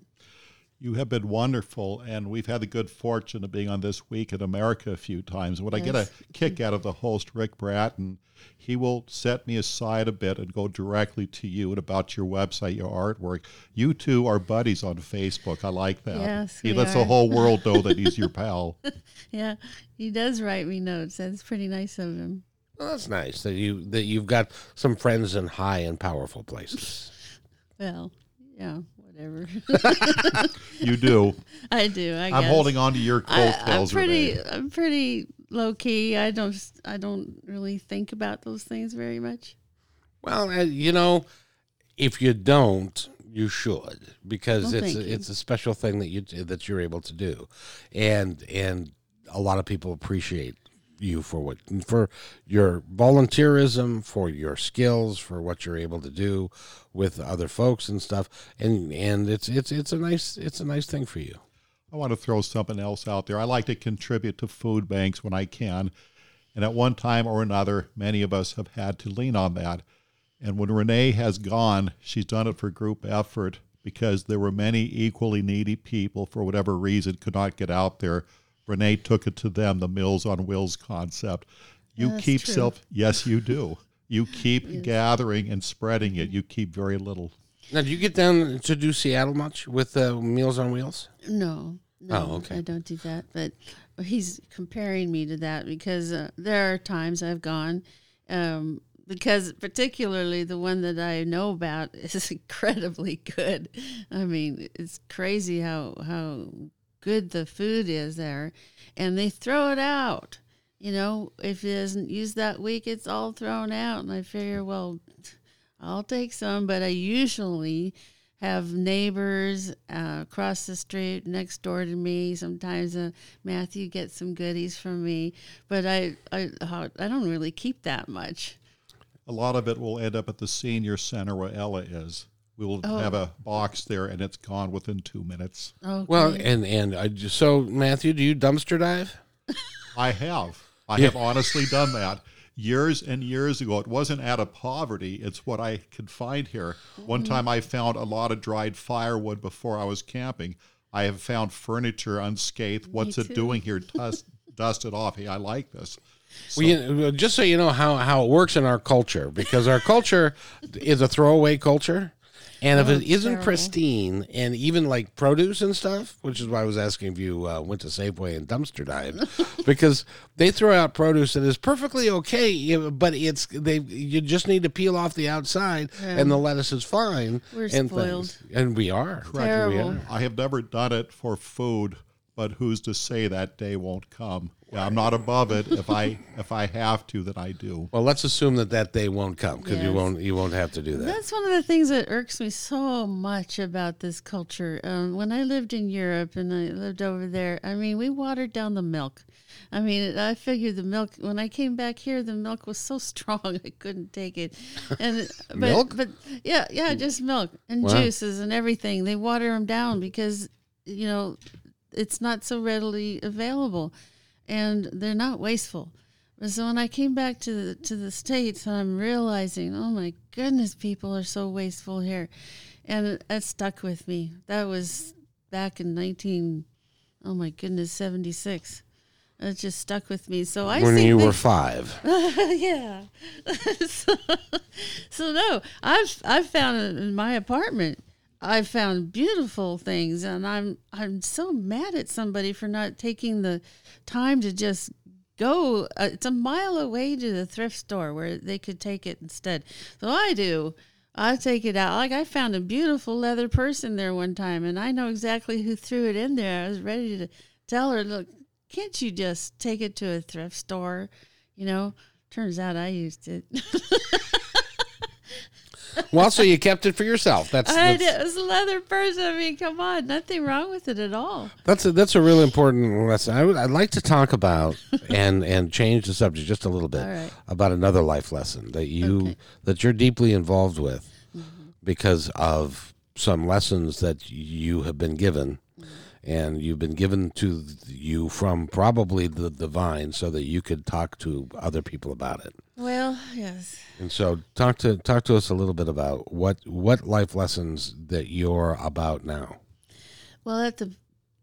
You have been wonderful, and we've had the good fortune of being on This Week in America a few times. What I get a kick out of the host, Ric Bratton, he will set me aside a bit and go directly to you and about your website, your artwork. You two are buddies on Facebook. I like that. Yes, he we lets the whole world know that he's your pal. Yeah, he does write me notes. That's pretty nice of him. Well, that's nice that you that you've got some friends in high and powerful places. Well, yeah, whatever. You do. I do. I I'm holding on to your I, I'm pretty. Renee. I'm pretty low key. I don't. I don't really think about those things very much. Well, uh, you know, if you don't, you should because Well, it's a, it's a special thing that you that you're able to do, and and a lot of people appreciate you for what for your volunteerism, for your skills, for what you're able to do with other folks and stuff, and and it's it's it's a nice it's a nice thing for you. I want to throw something else out there. I like to contribute to food banks when I can. And at one time or another, many of us have had to lean on that. And when Renee has gone, she's done it for group effort because there were many equally needy people for whatever reason could not get out there. Renee took it to them, the Meals on Wheels concept. You That's keep true. self, yes, you do. You keep gathering and spreading it. You keep very little. Now, do you get down to do Seattle much with uh, Meals on Wheels? No. No, Oh, okay. I don't do that. But he's comparing me to that because uh, there are times I've gone, um, because particularly the one that I know about is incredibly good. I mean, it's crazy how how good the food is there, and they throw it out. You know, if it isn't used that week, it's all thrown out. And I figure, well, I'll take some, but I usually have neighbors uh, across the street next door to me. Sometimes uh, Matthew gets some goodies from me, but I, I I don't really keep that much. A lot of it will end up at the senior center where Ella is. We will Oh. have a box there, and it's gone within two minutes. Okay. Well, and and I just, so Matthew, do you dumpster dive? I have. I Yeah. have honestly done that years and years ago. It wasn't out of poverty. It's what I could find here. One Mm-hmm. time I found a lot of dried firewood before I was camping. I have found furniture unscathed. What's it doing here? Dust, dust it off. Hey, I like this. Well, you, just so you know how, how it works in our culture, because our culture is a throwaway culture. And if Oh, it isn't terrible. pristine and even like produce and stuff, which is why I was asking if you uh, went to Safeway and dumpster dive, because they throw out produce that is perfectly okay, but it's they you just need to peel off the outside and the lettuce is fine. We're and spoiled. things. and we are. We Terrible. are. I have never done it for food, but who's to say that day won't come? Yeah, I'm not above it. If I if I have to, then I do. Well, let's assume that that day won't come because you Yes. won't you won't have to do that. That's one of the things that irks me so much about this culture. Um, when I lived in Europe and I lived over there, I mean, we watered down the milk. I mean, I figured the milk when I came back here, the milk was so strong I couldn't take it. And but, Milk? but yeah, yeah, just milk and Wow. juices and everything. They water them down because you know it's not so readily available, and they're not wasteful. But So when I came back to the to the states, I'm realizing, oh my goodness, people are so wasteful here. And it, it stuck with me. That was back in 19, oh my goodness, 76. It just stuck with me. So I when you were five. yeah. so, so no, I've I've found it in my apartment. I've found beautiful things, and I'm I'm so mad at somebody for not taking the time to just go. Uh, it's a mile away to the thrift store where they could take it instead. So I do. I take it out. Like I found a beautiful leather purse in there one time, and I know exactly who threw it in there. I was ready to tell her, "Look, can't you just take it to a thrift store?" You know. Turns out I used it. Well, so you kept it for yourself. That's I that's, did. It was a leather purse. I mean, come on, nothing wrong with it at all. that's a, that's a really important lesson. I would, I'd like to talk about and and change the subject just a little bit right. about another life lesson that you Okay. that you're deeply involved with Mm-hmm. because of some lessons that you have been given. Mm-hmm. And you've been given to you from probably the divine, so that you could talk to other people about it. Well, yes. And so, talk to talk to us a little bit about what what life lessons that you're about now. Well, at the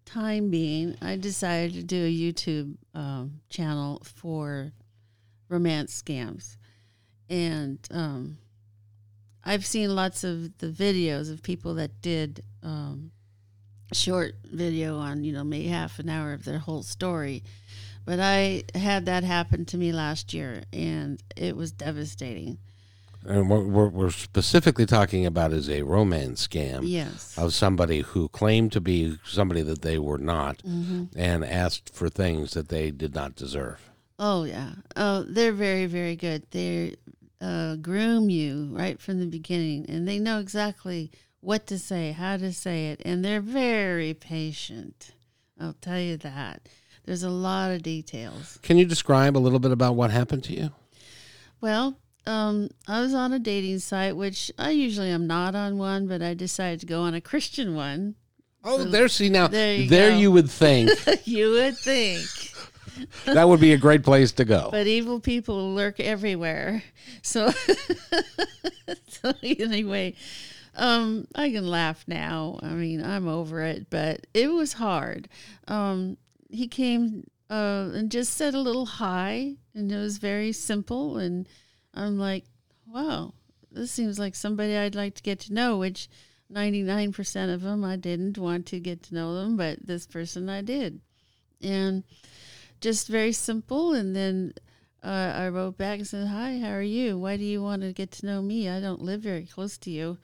time being, I decided to do a YouTube um, channel for romance scams, and um, I've seen lots of the videos of people that did um, short video on, you know, maybe half an hour of their whole story. But I had that happen to me last year, and it was devastating. And what we're, we're specifically talking about is a romance scam Yes. of somebody who claimed to be somebody that they were not Mm-hmm. and asked for things that they did not deserve. Oh yeah. Oh, they're very very good. They uh, groom you right from the beginning, and they know exactly what to say, how to say it, and they're very patient. I'll tell you that. There's a lot of details. Can you describe a little bit about what happened to you? Well, um, I was on a dating site, which I usually am not on one, but I decided to go on a Christian one. Oh, there, see now, There you there you would think you would think. that would be a great place to go. But evil people lurk everywhere. So, so anyway, um, I can laugh now. I mean, I'm over it, but it was hard. Um, he came uh, and just said a little hi, and it was very simple. And I'm like, wow, this seems like somebody I'd like to get to know, which 99% of them I didn't want to get to know them, but this person I did. And just very simple. And then uh, I wrote back and said, Hi, how are you? Why do you want to get to know me? I don't live very close to you.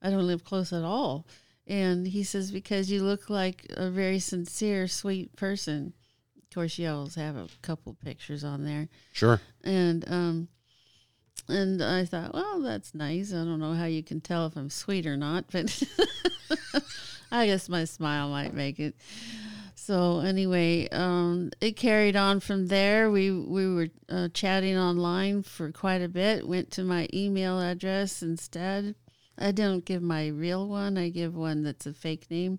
I don't live close at all. And he says, Because you look like a very sincere, sweet person. Of course, you always have a couple pictures on there. Sure. And, um, and I thought, well, that's nice. I don't know how you can tell if I'm sweet or not, but I guess my smile might make it. So anyway, um, it carried on from there. We we were uh, chatting online for quite a bit. Went to my email address instead. I don't give my real one. I give one that's a fake name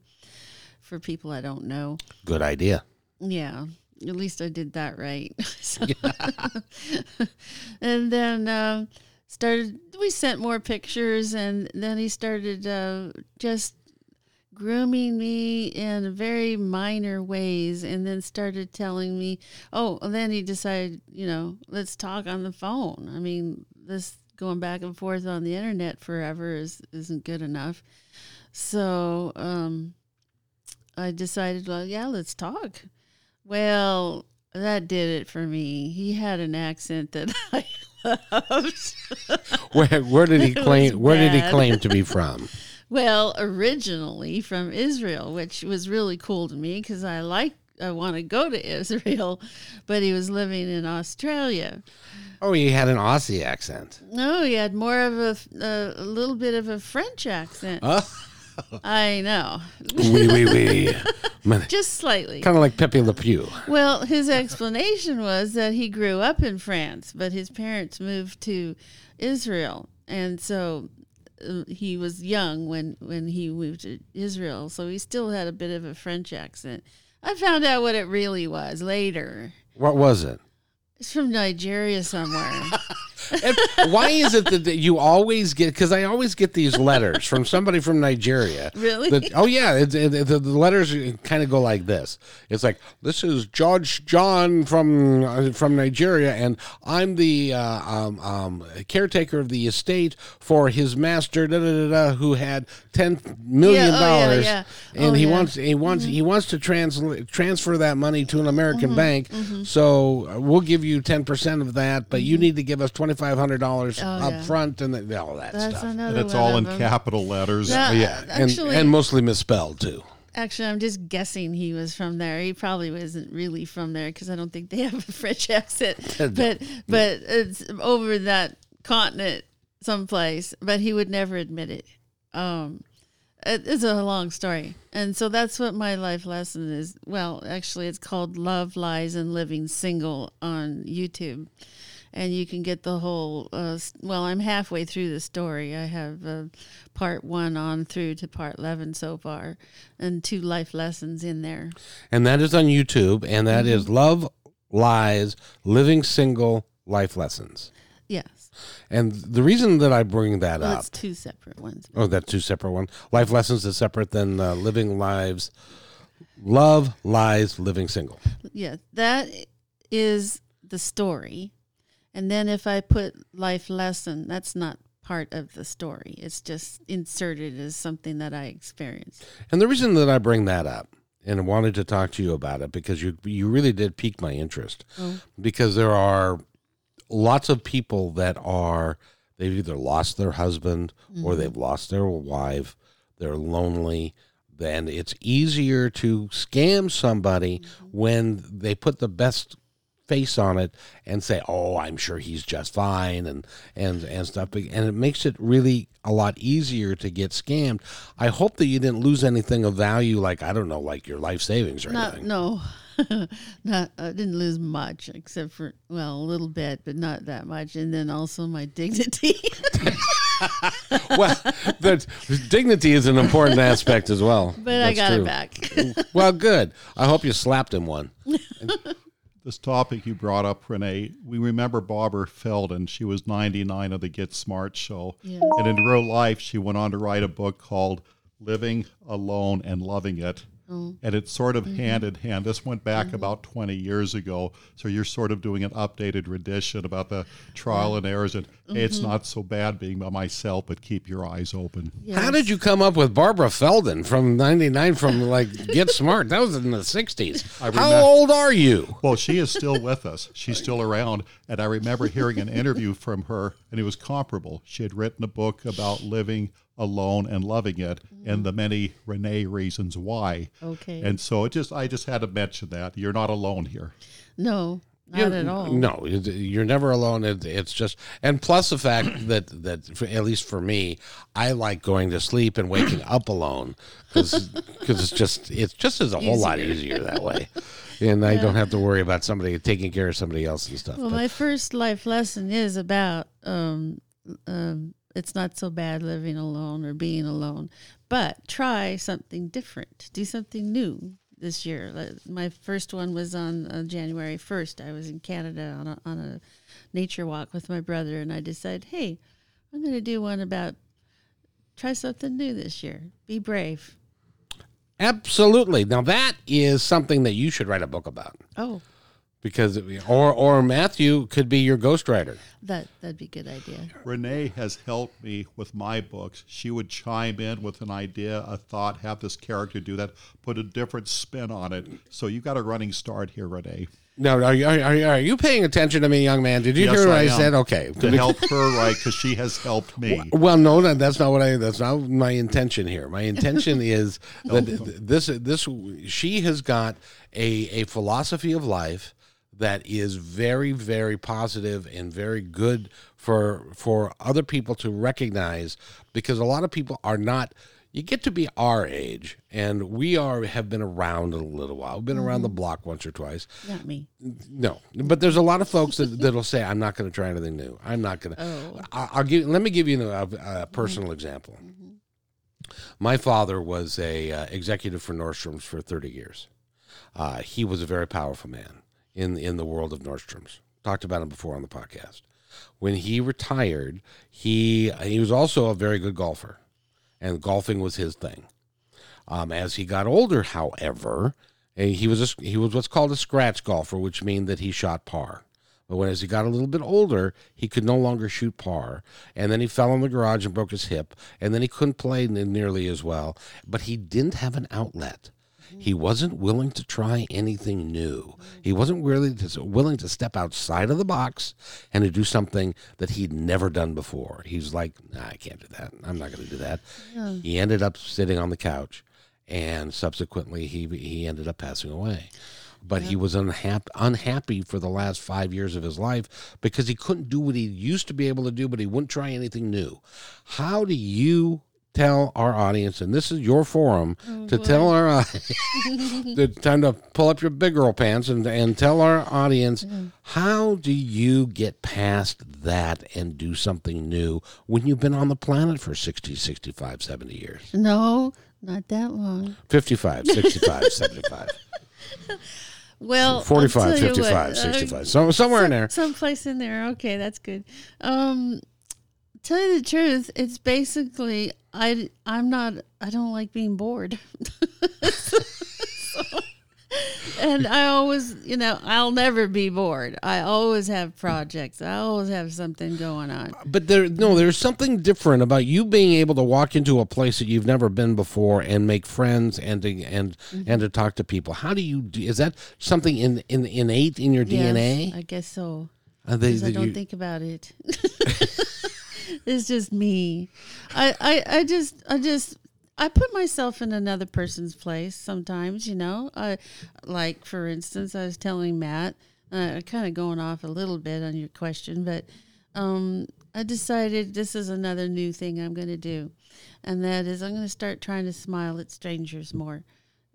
for people I don't know. Good idea. Yeah, at least I did that right. So- and then um, started. We sent more pictures, and then he started uh, just grooming me in very minor ways, and then started telling me, "Oh," then he decided, you know, let's talk on the phone. I mean, this going back and forth on the internet forever is isn't good enough. So um, I decided, well, yeah, let's talk. Well, that did it for me. He had an accent that I loved. Where where did he claim where did he claim to be from? well, originally from Israel, which was really cool to me because I like I want to go to Israel, but he was living in Australia. Oh, he had an Aussie accent. No, he had more of a, a, a little bit of a French accent. Oh. I know, Wee wee wee. just slightly. Kind of like Pepe Le Pew. Well, his explanation was that he grew up in France, but his parents moved to Israel, and so uh, he was young when when he moved to Israel. So he still had a bit of a French accent. I found out what it really was later. What was it? It's from Nigeria somewhere. And why is it that you always get? Because I always get these letters from somebody from Nigeria. Really? That, oh yeah, it, it, the, the letters kind of go like this. It's like this is Judge John from uh, from Nigeria, and I'm the uh, um, um, caretaker of the estate for his master, da, da, da, who had ten million Yeah, oh, yeah, dollars, yeah. and Oh, he wants he wants he wants to transl- transfer that money to an American Mm-hmm. bank. So uh, we'll give you ten percent of that, but you need to give us twenty five hundred dollars. Oh, up yeah. front and the, all that That's stuff. another And it's one all of in them. capital letters. Yeah. yeah, and, Actually- and mostly misspelled too. Actually, I'm just guessing he was from there. He probably wasn't really from there because I don't think they have a French accent. No. but but it's over that continent someplace. But he would never admit it. Um, it- it's a long story, and so that's what my life lesson is. Well, actually, it's called "Love, Lies, and Living Single" on YouTube, and you can get the whole. Uh, well, I'm halfway through the story. I have uh, part one on through to part eleven so far, and two life lessons in there. And that is on YouTube, and that is Mm-hmm. Love, Lies, Living Single Life Lessons. Yes, And the reason that I bring that well, up, it's two separate ones. oh, that's two separate one. Life Lessons is separate than uh, Living Lives. Love, Lies, Living Single. Yeah, that is the story. And then if I put life lesson, that's not part of the story. It's just inserted as something that I experienced. And the reason that I bring that up and wanted to talk to you about it because you you really did pique my interest Oh. because there are lots of people that are they've either lost their husband or mm-hmm. they've lost their wife they're lonely then it's easier to scam somebody mm-hmm. when they put the best face on it and say oh i'm sure he's just fine and and and stuff and it makes it really a lot easier to get scammed i hope that you didn't lose anything of value like i don't know like your life savings or Not anything no. not I didn't lose much except for well, a little bit, but not that much. And then also my dignity. well the dignity is an important aspect as well but I got true. it back. well good i hope you slapped him one This topic you brought up, Renee, we remember Barbara Feldon. She was 99 of the Get Smart show. Yeah. And in real life, she went on to write a book called Living Alone and Loving It. Oh. And it's sort Mm-hmm. of hand in hand. This went back about 20 years ago. So you're sort of doing an updated rendition about the trial and errors. And hey, it's Mm-hmm. not so bad being by myself, but keep your eyes open. How did you come up with Barbara Feldon from 99 from like Get Smart? That was in the 60s. How remember- old are you? Well, she is still with us. She's still around. And I remember hearing an interview from her, and it was comparable. She had written a book about living alone and loving it and the many Renee reasons why. Okay. And so it just I just had to mention that. You're not alone here. no, not You- at all. No, you're never alone. It, it's just, and plus the fact that that for, at least for me, I like going to sleep and waking up alone because because it's just it's just is a whole lot easier that way, and I don't have to worry about somebody taking care of somebody else and stuff. Well, But- my first life lesson is about um, um, it's not so bad living alone or being alone, but try something different. Do something new this year. My first one was on uh, January 1st. I was in Canada on a, on a nature walk with my brother, and I decided, hey, I'm going to do one about try something new this year. Be brave. Absolutely. Now that is something that you should write a book about Oh, because, or or Matthew could be your ghostwriter. that that'd be a good idea. Renee has helped me with my books. She would chime in with an idea, a thought, have this character do that, put a different spin on it. So you got a running start here, Renee. No, are you, are, you- are you paying attention to me, young man? Did you Yes, hear what I, I am. said? Okay. To help her, right? Because she has helped me. Well, no, no, that's not what I. That's not my intention here. My intention is that this this she has got a a philosophy of life that is very very positive and very good for for other people to recognize because a lot of people are not you get to be our age and we are have been around a little while we've been around the block once or twice Not me. no, but there's a lot of folks that, that'll say, "I'm not going to try anything new. I'm not going to." Oh. I'll give. Let me give you a, a personal example. My father was a uh, executive for Nordstrom's for 30 years. Uh, he was a very powerful man in in the world of Nordstrom's. Talked about him before on the podcast. When he retired, he he was also a very good golfer, and golfing was his thing. Um, as he got older, however, eh, he was a, he was what's called a scratch golfer, which means that he shot par. But when as he got a little bit older, he could no longer shoot par, and then he fell in the garage and broke his hip, and then he couldn't play nearly as well. But he didn't have an outlet. He wasn't willing to try anything new. He wasn't really to, willing to step outside of the box and to do something that he'd never done before. He was like, nah, I can't do that. I'm not going to do that. He ended up sitting on the couch, and subsequently he he ended up passing away. But he was unhappy unhappy for the last five years of his life because he couldn't do what he used to be able to do, but he wouldn't try anything new. How do you tell our audience, and this is your forum, to tell our the time to pull up your big girl pants and, and tell our audience how do you get past that and do something new when you've been on the planet for 60 65 70 years No, not that long. 55 65 75 Well, I'll 45 55 what, uh, 65 so, somewhere in there Someplace in there. Okay, that's good. Um, tell you the truth, it's basically I. I'm not. I don't like being bored. So- and I always, you know, I'll never be bored. I always have projects. I always have something going on. but there no there's something different about you being able to walk into a place that you've never been before and make friends and to, and Mm-hmm. and to talk to people how do you do is that something in, in innate in your Yes, dna I guess so. Are they- I don't you- think about it. it's just me. I, I, I just, I just, I put myself in another person's place sometimes, you know. I, like, for instance, I was telling Matt, uh, kind of going off a little bit on your question, but um, I decided this is another new thing I'm going to do. And that is, I'm going to start trying to smile at strangers more.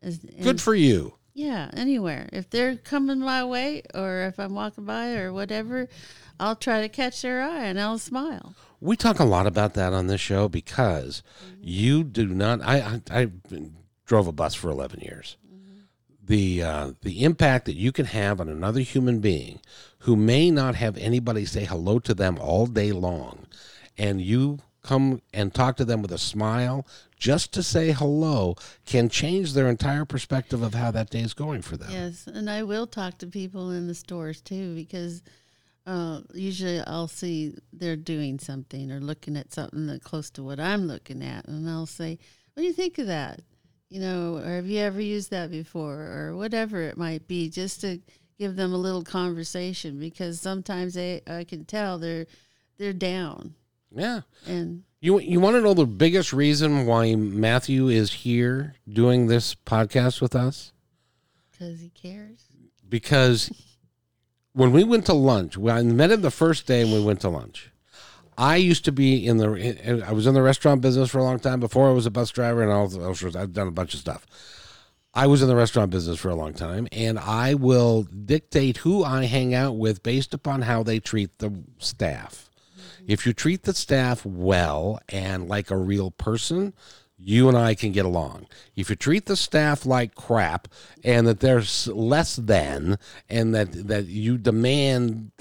As, good for you yeah, anywhere. If they're coming my way or if I'm walking by or whatever, I'll try to catch their eye and I'll smile. We talk a lot about that on this show because you do not. I I, I drove a bus for eleven years. The uh, the impact that you can have on another human being who may not have anybody say hello to them all day long, and you come and talk to them with a smile just to say hello can change their entire perspective of how that day is going for them. Yes, and I will talk to people in the stores too because uh, usually I'll see they're doing something or looking at something that close to what I'm looking at, and I'll say, "What do you think of that?" You know, or have you ever used that before, or whatever it might be, just to give them a little conversation because sometimes they I can tell they're they're down Yeah. and You you want to know the biggest reason why Matthew is here doing this podcast with us? because he cares. Because when we went to lunch, when I met him the first day and we went to lunch. I used to be in the I was in the restaurant business for a long time before I was a bus driver and all those I've done a bunch of stuff. I was in the restaurant business for a long time and I will dictate who I hang out with based upon how they treat the staff. If you treat the staff well and like a real person, you and I can get along. If you treat the staff like crap and that there's less than and that that you demand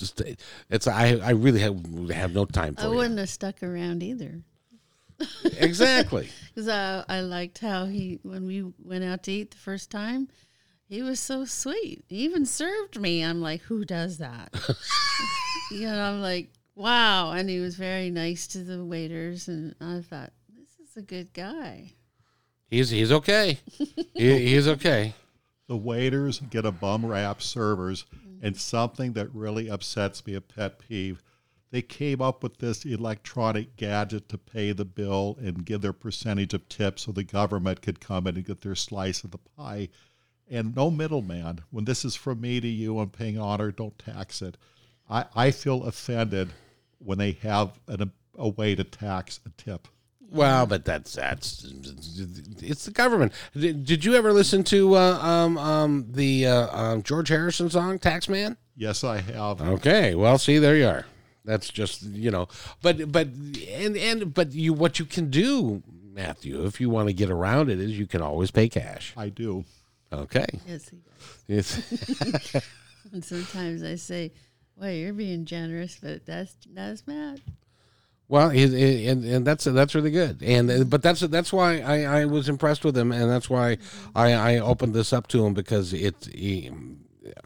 it's I I really have, have no time for I wouldn't have stuck around either. Exactly. Because I, I liked how he, when we went out to eat the first time, he was so sweet. He even served me. I'm like, who does that? you know, I'm like, wow. And he was very nice to the waiters. And I thought, a good guy. He's he's okay. he, he's okay. The waiters get a bum rap servers, and something that really upsets me, a pet peeve, they came up with this electronic gadget to pay the bill and give their percentage of tips so the government could come in and get their slice of the pie. And no middleman. When this is from me to you, I'm paying honor, don't tax it. I, I feel offended when they have an, a way to tax a tip. Well, but that's that's it's the government. Did, did you ever listen to uh, um um the uh, um, George Harrison song "Taxman"? Yes, I have. Okay, well, see, there you are. That's just you know, but but and and but you what you can do, Matthew, if you want to get around it, is you can always pay cash. I do. Okay, Yes, he does. it's, And sometimes I say, Well, you're being generous, but that's that's Matt. Well, it, it, and and that's that's really good, and uh, but that's that's why I, I was impressed with him, and that's why I, I opened this up to him because it's he,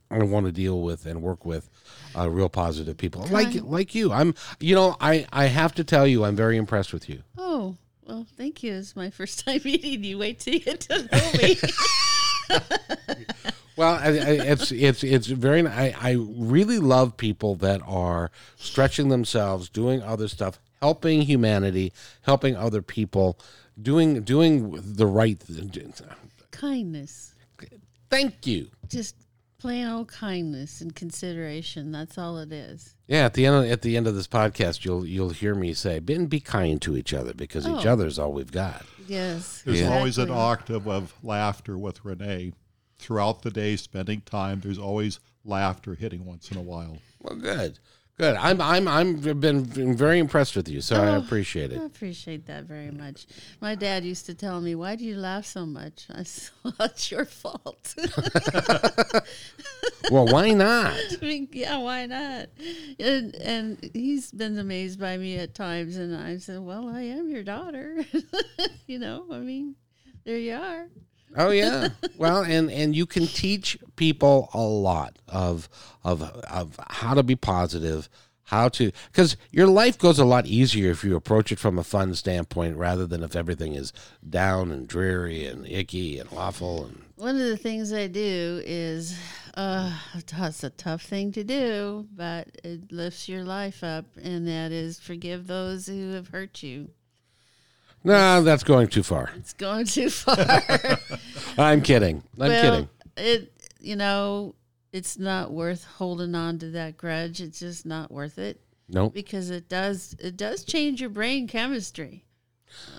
I want to deal with and work with uh, real positive people like like you. I'm you know I I have to tell you I'm very impressed with you. Oh, well, thank you. It's my first time meeting you. Wait till you get to know me. Well, I, I, it's it's it's very. I I really love people that are stretching themselves, doing other stuff, helping humanity, helping other people, doing doing the right. kindness. Thank you. Just plain old kindness and consideration. That's all it is. Yeah, at the end of, at the end of this podcast, you'll you'll hear me say, "Be be kind to each other because each Oh. other's all we've got." Yes. There's always an octave of laughter with Renee. Throughout the day, spending time, there's always laughter hitting once in a while. Well, good, good. I'm I'm I'm been, been very impressed with you, so I Oh. appreciate I it. appreciate that very much. My dad used to tell me, "Why do you laugh so much?" I said, "It's your fault." Well, why not? I mean, yeah, why not? And and he's been amazed by me at times, and I said, "Well, I am your daughter." you know, I mean, there you are. Oh yeah. Well, and and you can teach people a lot of of of how to be positive, how to because your life goes a lot easier if you approach it from a fun standpoint rather than if everything is down and dreary and icky and awful and One of the things I do is, uh, it's a tough thing to do, but it lifts your life up, and that is forgive those who have hurt you. No, that's going too far. It's going too far. I'm kidding. I'm well, kidding. It, you know, it's not worth holding on to that grudge. It's just not worth it Nope. because it does it does change your brain chemistry.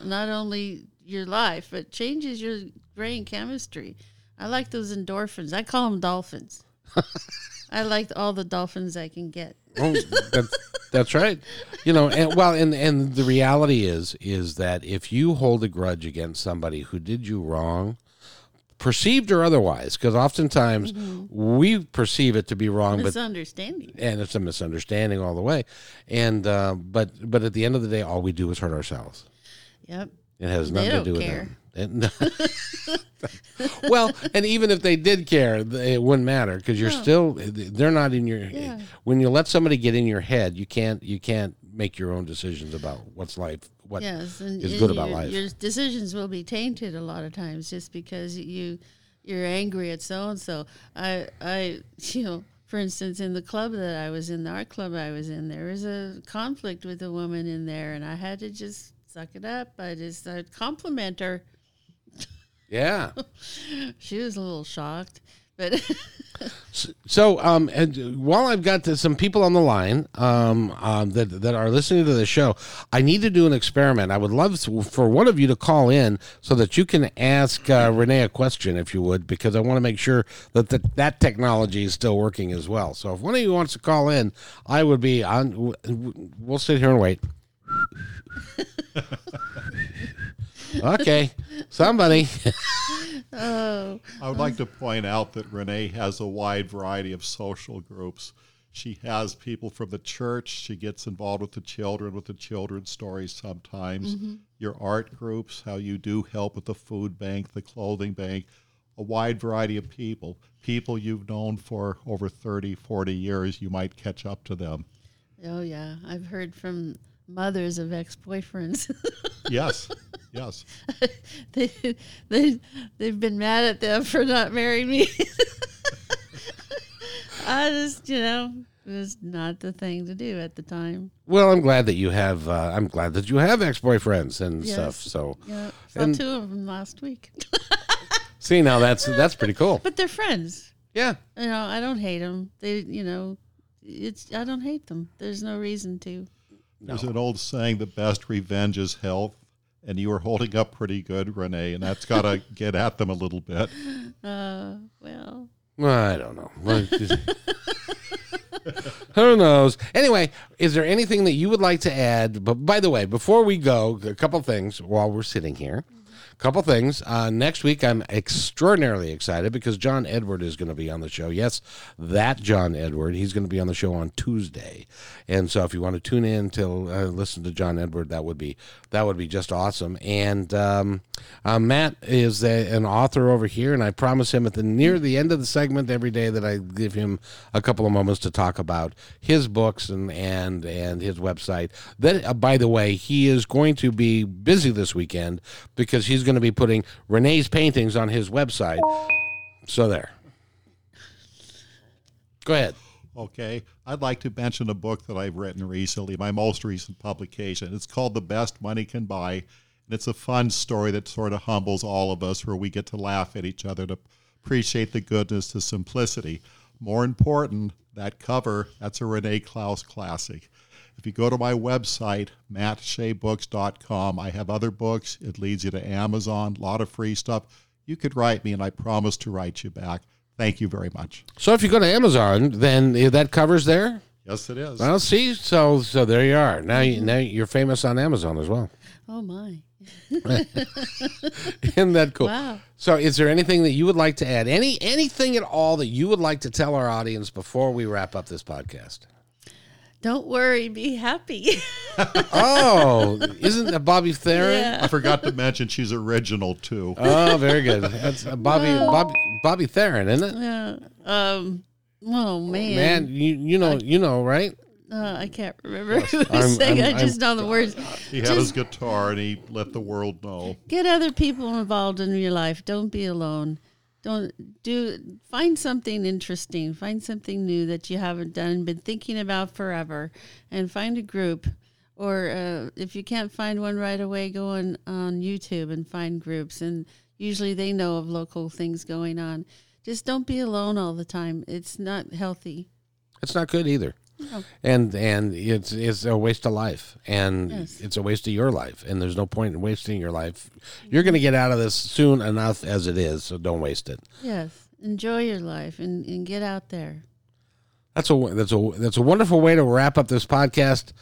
Not only your life, but changes your brain chemistry. I like those endorphins. I call them dolphins. I like all the dolphins I can get. Oh, that's, that's right. You know, and well, and and the reality is is that if you hold a grudge against somebody who did you wrong, perceived or otherwise, because oftentimes we perceive it to be wrong, but Misunderstanding. and it's a misunderstanding all the way. And uh, but but at the end of the day, all we do is hurt ourselves. Yep. It has nothing to do with them. Well, and even if they did care, it wouldn't matter because you're oh. still they're not in your. Eh, yeah. When you let somebody get in your head, you can't you can't make your own decisions about what's life. What yes, and, is and good about life. Your decisions will be tainted a lot of times just because you you're angry at so and so. I I you know. For instance, in the club that I was in, the art club I was in, there was a conflict with a woman in there, and I had to just suck it up. I just I'd compliment her. Yeah. She was a little shocked, but So, um, and while I've got the, some people on the line um, um, that that are listening to the show, I need to do an experiment. I would love to, for one of you to call in so that you can ask uh, Renee a question, if you would, because I want to make sure that the, that technology is still working as well. So, if one of you wants to call in, I would be on. We'll sit here and wait. okay, somebody. oh, I would like to point out that Renee has a wide variety of social groups. She has people from the church. She gets involved with the children, with the children's stories sometimes. Mm-hmm. Your art groups, how you do help with the food bank, the clothing bank, a wide variety of people. People you've known for over 30, 40 years, you might catch up to them. oh yeah, I've heard from mothers of ex-boyfriends. Yes, yes. they they they've been mad at them for not marrying me. I just you know it was not the thing to do at the time. Well, I'm glad that you have. Uh, I'm glad that you have ex-boyfriends and Yes. stuff. So, Yeah, saw And- two of them last week, see now that's that's pretty cool. but they're friends. Yeah. You know, I don't hate them. They you know, it's I don't hate them. There's no reason to. There's an old saying, the best revenge is health. And you are holding up pretty good, Renee, and that's got to get at them a little bit. Uh, well, Well, I don't know. Who knows? Anyway, is there anything that you would like to add? But by the way, before we go, a couple things while we're sitting here. Couple things. Uh, next week, I'm extraordinarily excited because John Edward is going to be on the show. Yes, that John Edward. He's going to be on the show on Tuesday, and so if you want to tune in to uh, listen to John Edward, that would be that would be just awesome. And um, uh, Matt is a, an author over here, and I promise him at the near the end of the segment every day that I give him a couple of moments to talk about his books and and and his website. That, uh, by the way, he is going to be busy this weekend because he's going to be putting Renee's paintings on his website. So there. Go ahead. Okay. I'd like to mention a book that I've written recently, my most recent publication. It's called The Best Money Can Buy. And it's a fun story that sort of humbles all of us, where we get to laugh at each other, to appreciate the goodness, the simplicity. More important, that cover, that's a Renee Klause classic. If you go to my website, mattshaybooks.com, I have other books. It leads you to Amazon, a lot of free stuff. You could write me, and I promise to write you back. Thank you very much. So if you go to Amazon, then that covers there. Yes, it is. Well, see, so so there you are. Now you now you're famous on Amazon as well. Oh my. Isn't that cool? Wow. So, is there anything that you would like to add? Any anything at all that you would like to tell our audience before we wrap up this podcast? Don't worry, be happy. Oh, isn't that Bobby McFerrin? Yeah. I forgot to mention she's original too. Oh, very good. That's Bobby Bobby Bobby McFerrin, isn't it? yeah. Um. Oh man. Man, you you know you know right? Uh, I can't remember who was I'm- saying. I'm- I just know the words. He had his guitar and he let the world know. Get other people involved in your life. Don't be alone. Don't do. Find something interesting. Find something new that you haven't done, been thinking about forever, and find a group. Or uh, if you can't find one right away, go on on YouTube and find groups. And usually they know of local things going on. Just don't be alone all the time. It's not healthy. It's not good either. No. And and it's it's a waste of life, and Yes. it's a waste of your life, and there's no point in wasting your life. You're going to get out of this soon enough as it is, so don't waste it. Yes, enjoy your life and, and get out there. That's a that's a that's a wonderful way to wrap up this podcast.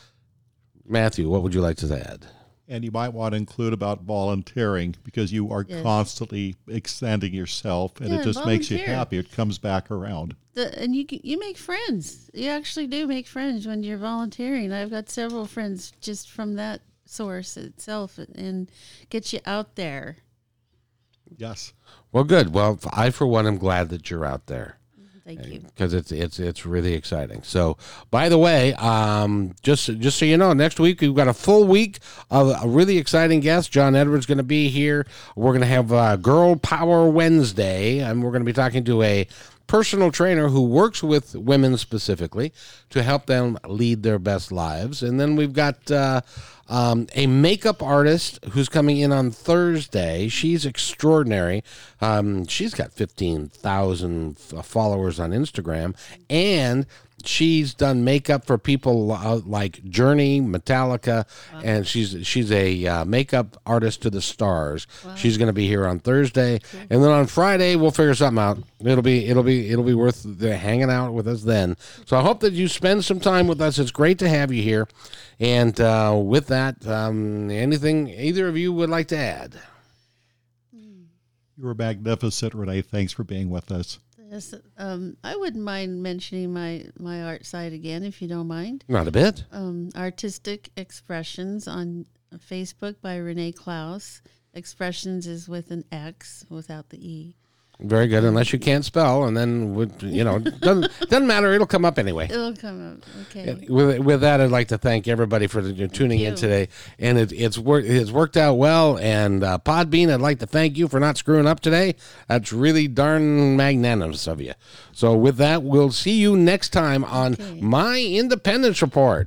Matthew, what would you like to add? And you might want to include about volunteering because you are Yes. constantly extending yourself and Yeah, it just makes you happy. It comes back around. The, and you you make friends. You actually do make friends when you're volunteering. I've got several friends just from that source itself, and get you out there. Yes. Well, good. Well, I for one am glad that you're out there. Thank you. because it's it's it's really exciting. So, by the way, um, just just so you know, next week we've got a full week of a really exciting guest. John Edwards going to be here. We're going to have uh, Girl Power Wednesday, and we're going to be talking to a personal trainer who works with women specifically to help them lead their best lives. And then we've got uh, um, a makeup artist who's coming in on Thursday. She's extraordinary. Um, she's got 15,000 f- followers on Instagram, and she's done makeup for people uh, like Journey, Metallica, and she's she's a uh, makeup artist to the stars. She's going to be here on Thursday, and then on Friday we'll figure something out. It'll be it'll be it'll be worth the hanging out with us then. So I hope that you spend some time with us. It's great to have you here, and uh, with that, um, anything either of you would like to add? You were magnificent, Renee. Thanks for being with us. Yes, um, I wouldn't mind mentioning my my art side again, if you don't mind. Not a bit. Um, Artistic Expressions on Facebook by Renee Klause. Expressions is with an X without the E. Very good, unless you can't spell, and then would you know doesn't doesn't matter. It'll come up anyway. It'll come up. Okay. With, with that, I'd like to thank everybody for the, tuning in today, and it, it's worked. It's worked out well. And uh, Podbean, I'd like to thank you for not screwing up today. That's really darn magnanimous of you. So, with that, we'll see you next time on Okay. my Independence Report.